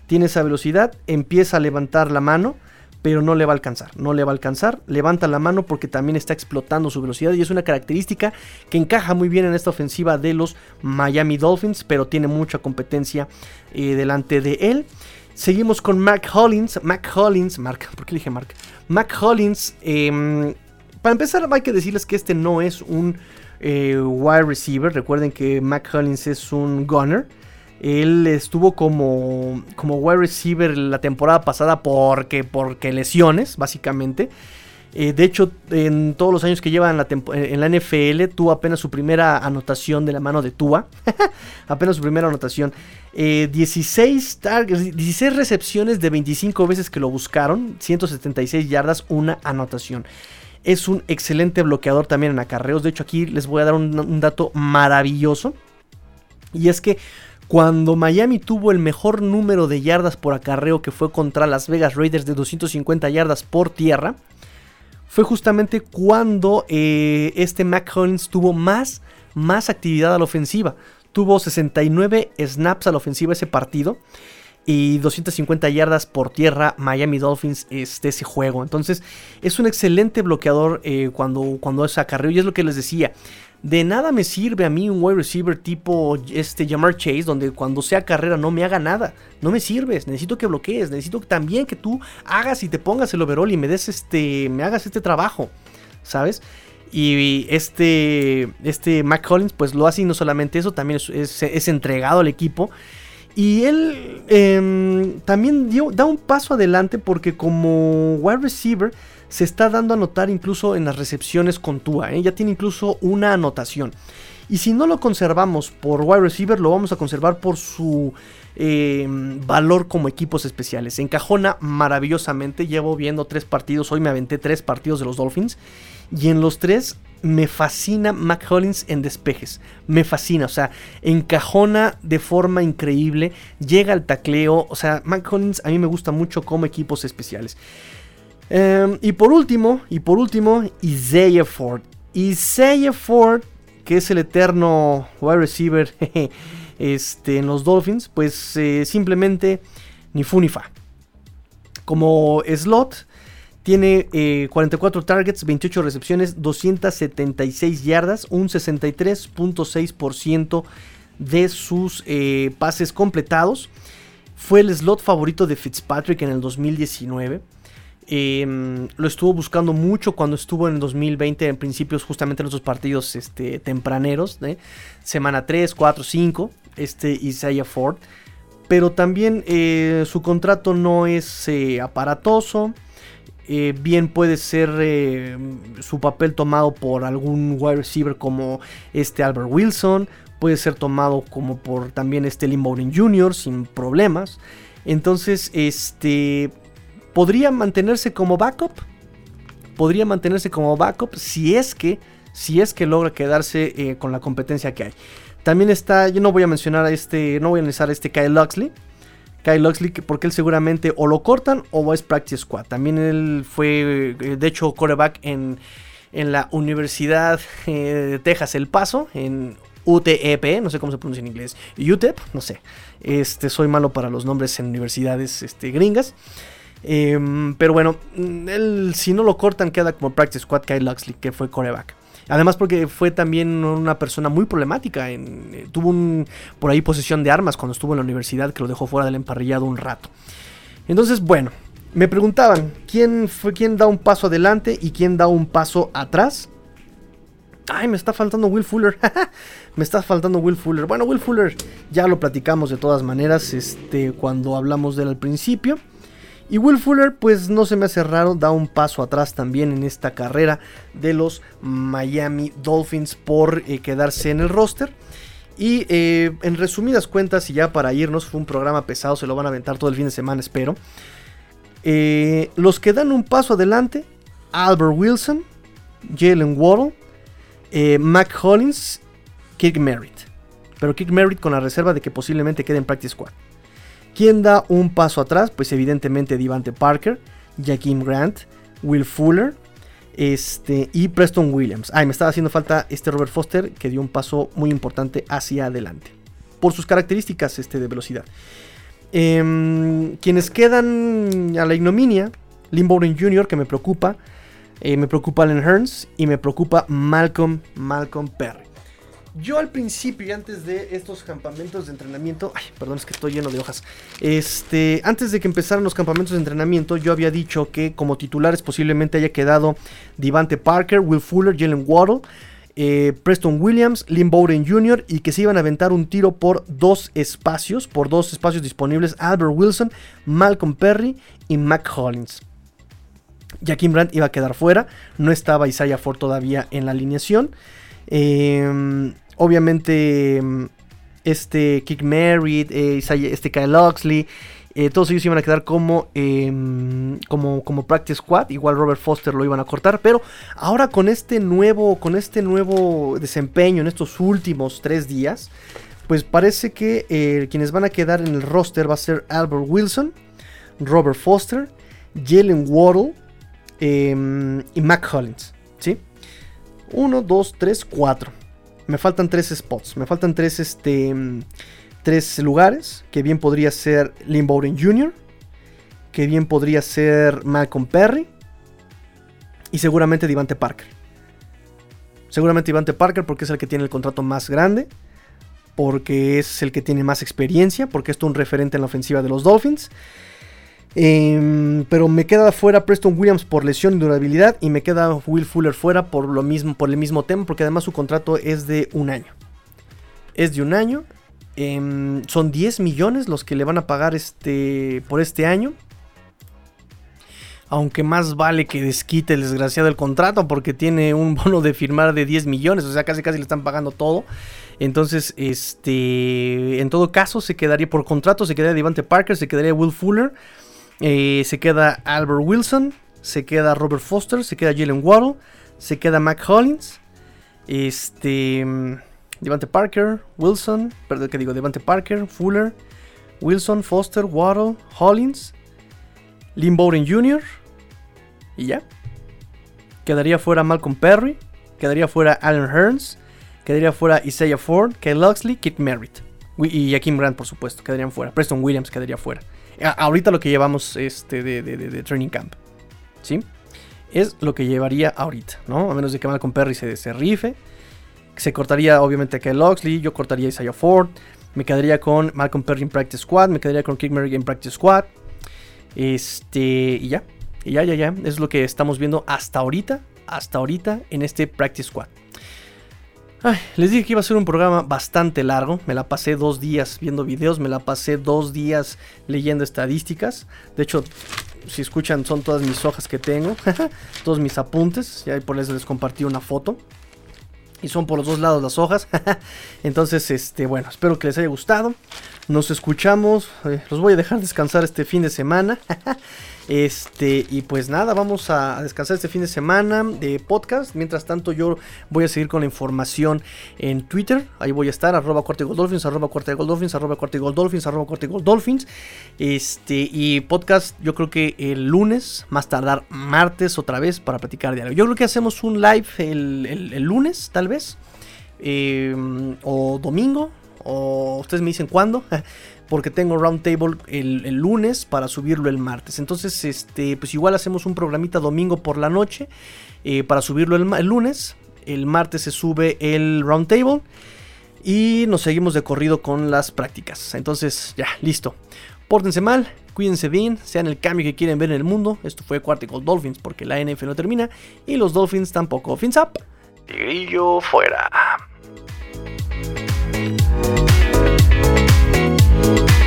Tiene esa velocidad, empieza a levantar la mano pero no le va a alcanzar, no le va a alcanzar, levanta la mano porque también está explotando su velocidad y es una característica que encaja muy bien en esta ofensiva de los Miami Dolphins, pero tiene mucha competencia eh, delante de él. Seguimos con Mark Hollins, Mac Hollins, Mark, ¿por qué dije Mark? Mac Hollins, em, para empezar hay que decirles que este no es un eh, wide receiver, recuerden que Mac Hollins es un gunner. Él estuvo como, como wide receiver la temporada pasada porque, porque lesiones, básicamente. Eh, de hecho, en todos los años que lleva en la, en la, NFL, tuvo apenas su primera anotación de la mano de Tua. apenas su primera anotación. 16, eh, 16 recepciones de 25 veces que lo buscaron. 176 yardas, una anotación. Es un excelente bloqueador también en acarreos. De hecho, aquí les voy a dar un dato maravilloso. Y es que cuando Miami tuvo el mejor número de yardas por acarreo que fue contra Las Vegas Raiders de 250 yardas por tierra, fue justamente cuando eh, este Mac Hollins tuvo más, más actividad a la ofensiva. Tuvo 69 snaps a la ofensiva ese partido y 250 yardas por tierra Miami Dolphins este ese juego. Entonces es un excelente bloqueador eh, cuando, cuando es acarreo y es lo que les decía. De nada me sirve a mí un wide receiver tipo este Jamar Chase, donde cuando sea carrera no me haga nada. No me sirves, necesito que bloquees, necesito también que tú hagas y te pongas el overall y me des este, me hagas este trabajo, ¿sabes? Y este, este Mac Collins pues lo hace y no solamente eso, también es, entregado al equipo. Y él em, también dio, da un paso adelante porque como wide receiver se está dando a notar incluso en las recepciones con Tua. ¿eh? Ya tiene incluso una anotación. Y si no lo conservamos por wide receiver, lo vamos a conservar por su eh, valor como equipos especiales. Encajona maravillosamente. Llevo viendo tres partidos. Hoy me aventé tres partidos de los Dolphins. Y en los tres me fascina Mac Hollins en despejes. Me fascina. O sea, encajona de forma increíble. Llega al tacleo. O sea, Mac Hollins a mí me gusta mucho como equipos especiales. Em, y por último, y por último, Isaiah Ford. Isaiah Ford, que es el eterno wide receiver este, en los Dolphins, pues eh, simplemente ni fu ni fa. Como slot, tiene 44 eh, targets, 28 recepciones, 276 yardas, un 63.6% de sus eh, pases completados. Fue el slot favorito de Fitzpatrick en el 2019. Em, lo estuvo buscando mucho cuando estuvo en el 2020, en principios justamente en esos partidos este, tempraneros, semana 3, 4, 5, este Isaiah Ford. Pero también eh, su contrato no es eh, aparatoso. Eh, bien puede ser su papel tomado por algún wide receiver como este Albert Wilson. Puede ser tomado como por también este Lynn Jr. sin problemas. Entonces, este podría mantenerse como backup. Podría mantenerse como backup si es que, si es que logra quedarse eh, con la competencia que hay. También está, yo no voy a mencionar a este, no voy a analizar a este Kyle Luxley. Kyle Luxley, porque él seguramente o lo cortan o es practice squad. También él fue, eh, de hecho, coreback en, en la Universidad eh, de Texas El Paso, en UTEP, no sé cómo se pronuncia en inglés, UTEP, no sé. Este, soy malo para los nombres en universidades este, gringas. Em, pero bueno, él, si no lo cortan, queda como practice squad Kyle Luxley, que fue coreback. Además porque fue también una persona muy problemática. Eh, tuvo un, por ahí posesión de armas cuando estuvo en la universidad que lo dejó fuera del emparrillado un rato. Entonces, bueno, me preguntaban quién fue quién da un paso adelante y quién da un paso atrás. Ay, me está faltando Will Fuller. me está faltando Will Fuller. Bueno, Will Fuller ya lo platicamos de todas maneras este, cuando hablamos de él al principio. Y Will Fuller, pues no se me hace raro, da un paso atrás también en esta carrera de los Miami Dolphins por eh, quedarse en el roster. Y eh, en resumidas cuentas, y ya para irnos, fue un programa pesado, se lo van a aventar todo el fin de semana, espero. Eh, los que dan un paso adelante, Albert Wilson, Jalen Waddle, Mac Hollins, Kirk Merritt. Pero Kirk Merritt con la reserva de que posiblemente quede en Practice Squad. ¿Quién da un paso atrás? Pues evidentemente Divante Parker, Jaquim Grant, Will Fuller este, y Preston Williams. Ay, me estaba haciendo falta este Robert Foster que dio un paso muy importante hacia adelante. Por sus características este, de velocidad. Em, quienes quedan a la ignominia, Lynn Bowden Jr., que me preocupa. Eh, me preocupa Allen Hearns y me preocupa Malcolm, Malcolm Perry. Yo al principio antes de estos campamentos de entrenamiento, ay, perdón, es que estoy lleno de hojas. Este, antes de que empezaran los campamentos de entrenamiento, yo había dicho que como titulares posiblemente haya quedado Divante Parker, Will Fuller, Jalen Waddle, eh, Preston Williams, Lynn Bowden Jr. y que se iban a aventar un tiro por dos espacios, por dos espacios disponibles, Albert Wilson, Malcolm Perry y Mac Hollins. Jaquim Brandt iba a quedar fuera, no estaba Isaiah Ford todavía en la alineación. Eh, Obviamente, mm, este Kick Merritt, eh, este Kyle Oxley, eh, todos ellos iban a quedar como, em, como, como practice squad. Igual Robert Foster lo iban a cortar. Pero ahora con este nuevo, con este nuevo desempeño en estos últimos tres días, pues parece que eh, quienes van a quedar en el roster va a ser Albert Wilson, Robert Foster, Jalen Waddle em, y Mac Hollins. ¿Sí? 1, 2, 3, 4 me faltan tres spots, me faltan tres, este, tres lugares, que bien podría ser Lynn Bowden Jr., que bien podría ser Malcolm Perry y seguramente Divante Parker. Seguramente Divante Parker porque es el que tiene el contrato más grande, porque es el que tiene más experiencia, porque es un referente en la ofensiva de los Dolphins. Em, pero me queda fuera Preston Williams por lesión y durabilidad. Y me queda Will Fuller fuera por, lo mismo, por el mismo tema. Porque además su contrato es de un año. Es de un año. Em, son 10 millones los que le van a pagar este, por este año. Aunque más vale que desquite el desgraciado el contrato. Porque tiene un bono de firmar de 10 millones. O sea, casi casi le están pagando todo. Entonces, este. En todo caso, se quedaría por contrato. Se quedaría Devante Parker. Se quedaría Will Fuller. Eh, se queda Albert Wilson, se queda Robert Foster, se queda Jalen Waddle, se queda Mac Hollins, este, Devante Parker, Wilson, perdón que digo, Devante Parker, Fuller, Wilson, Foster, Waddle, Hollins, Lynn Bowden Jr. Y ya. Quedaría fuera Malcolm Perry, quedaría fuera Allen Hearns, quedaría fuera Isaiah Ford, Kyle Luxley, Kit Merritt. Y Jaquim Grant, por supuesto, quedarían fuera. Preston Williams quedaría fuera ahorita lo que llevamos este de, Training Camp. ¿Sí? Es lo que llevaría ahorita, ¿no? A menos de que Malcolm Perry se, se rife. Se cortaría obviamente a Oxley. Yo cortaría a Isaiah Ford. Me quedaría con Malcolm Perry en Practice Squad. Me quedaría con Kick Merrick en Practice Squad. Este. Y ya. Y ya, ya, ya. Es lo que estamos viendo hasta ahorita. Hasta ahorita en este Practice Squad les dije que iba a ser un programa bastante largo. Me la pasé dos días viendo videos, me la pasé dos días leyendo estadísticas. De hecho, si escuchan, son todas mis hojas que tengo, todos mis apuntes. Ya por eso les compartí una foto. Y son por los dos lados las hojas. Entonces, este, bueno, espero que les haya gustado. Nos escuchamos. Eh, los voy a dejar descansar este fin de semana. Este, y pues nada, vamos a descansar este fin de semana de podcast. Mientras tanto, yo voy a seguir con la información en Twitter. Ahí voy a estar, arroba corte dolphins, arroba corte dolphins, arroba arroba. Este, y podcast, yo creo que el lunes, más tardar martes otra vez para platicar de algo. Yo creo que hacemos un live el, lunes, tal vez. Eh, o domingo, o ustedes me dicen cuándo. porque tengo roundtable el, el, lunes para subirlo el martes. Entonces, este, pues igual hacemos un programita domingo por la noche eh, para subirlo el, lunes. El martes se sube el roundtable y nos seguimos de corrido con las prácticas. Entonces, ya, listo. Pórtense mal, cuídense bien, sean el cambio que quieren ver en el mundo. Esto fue Quarticle Dolphins porque la NF no termina y los Dolphins tampoco. Fins up. Grillo fuera. Thank you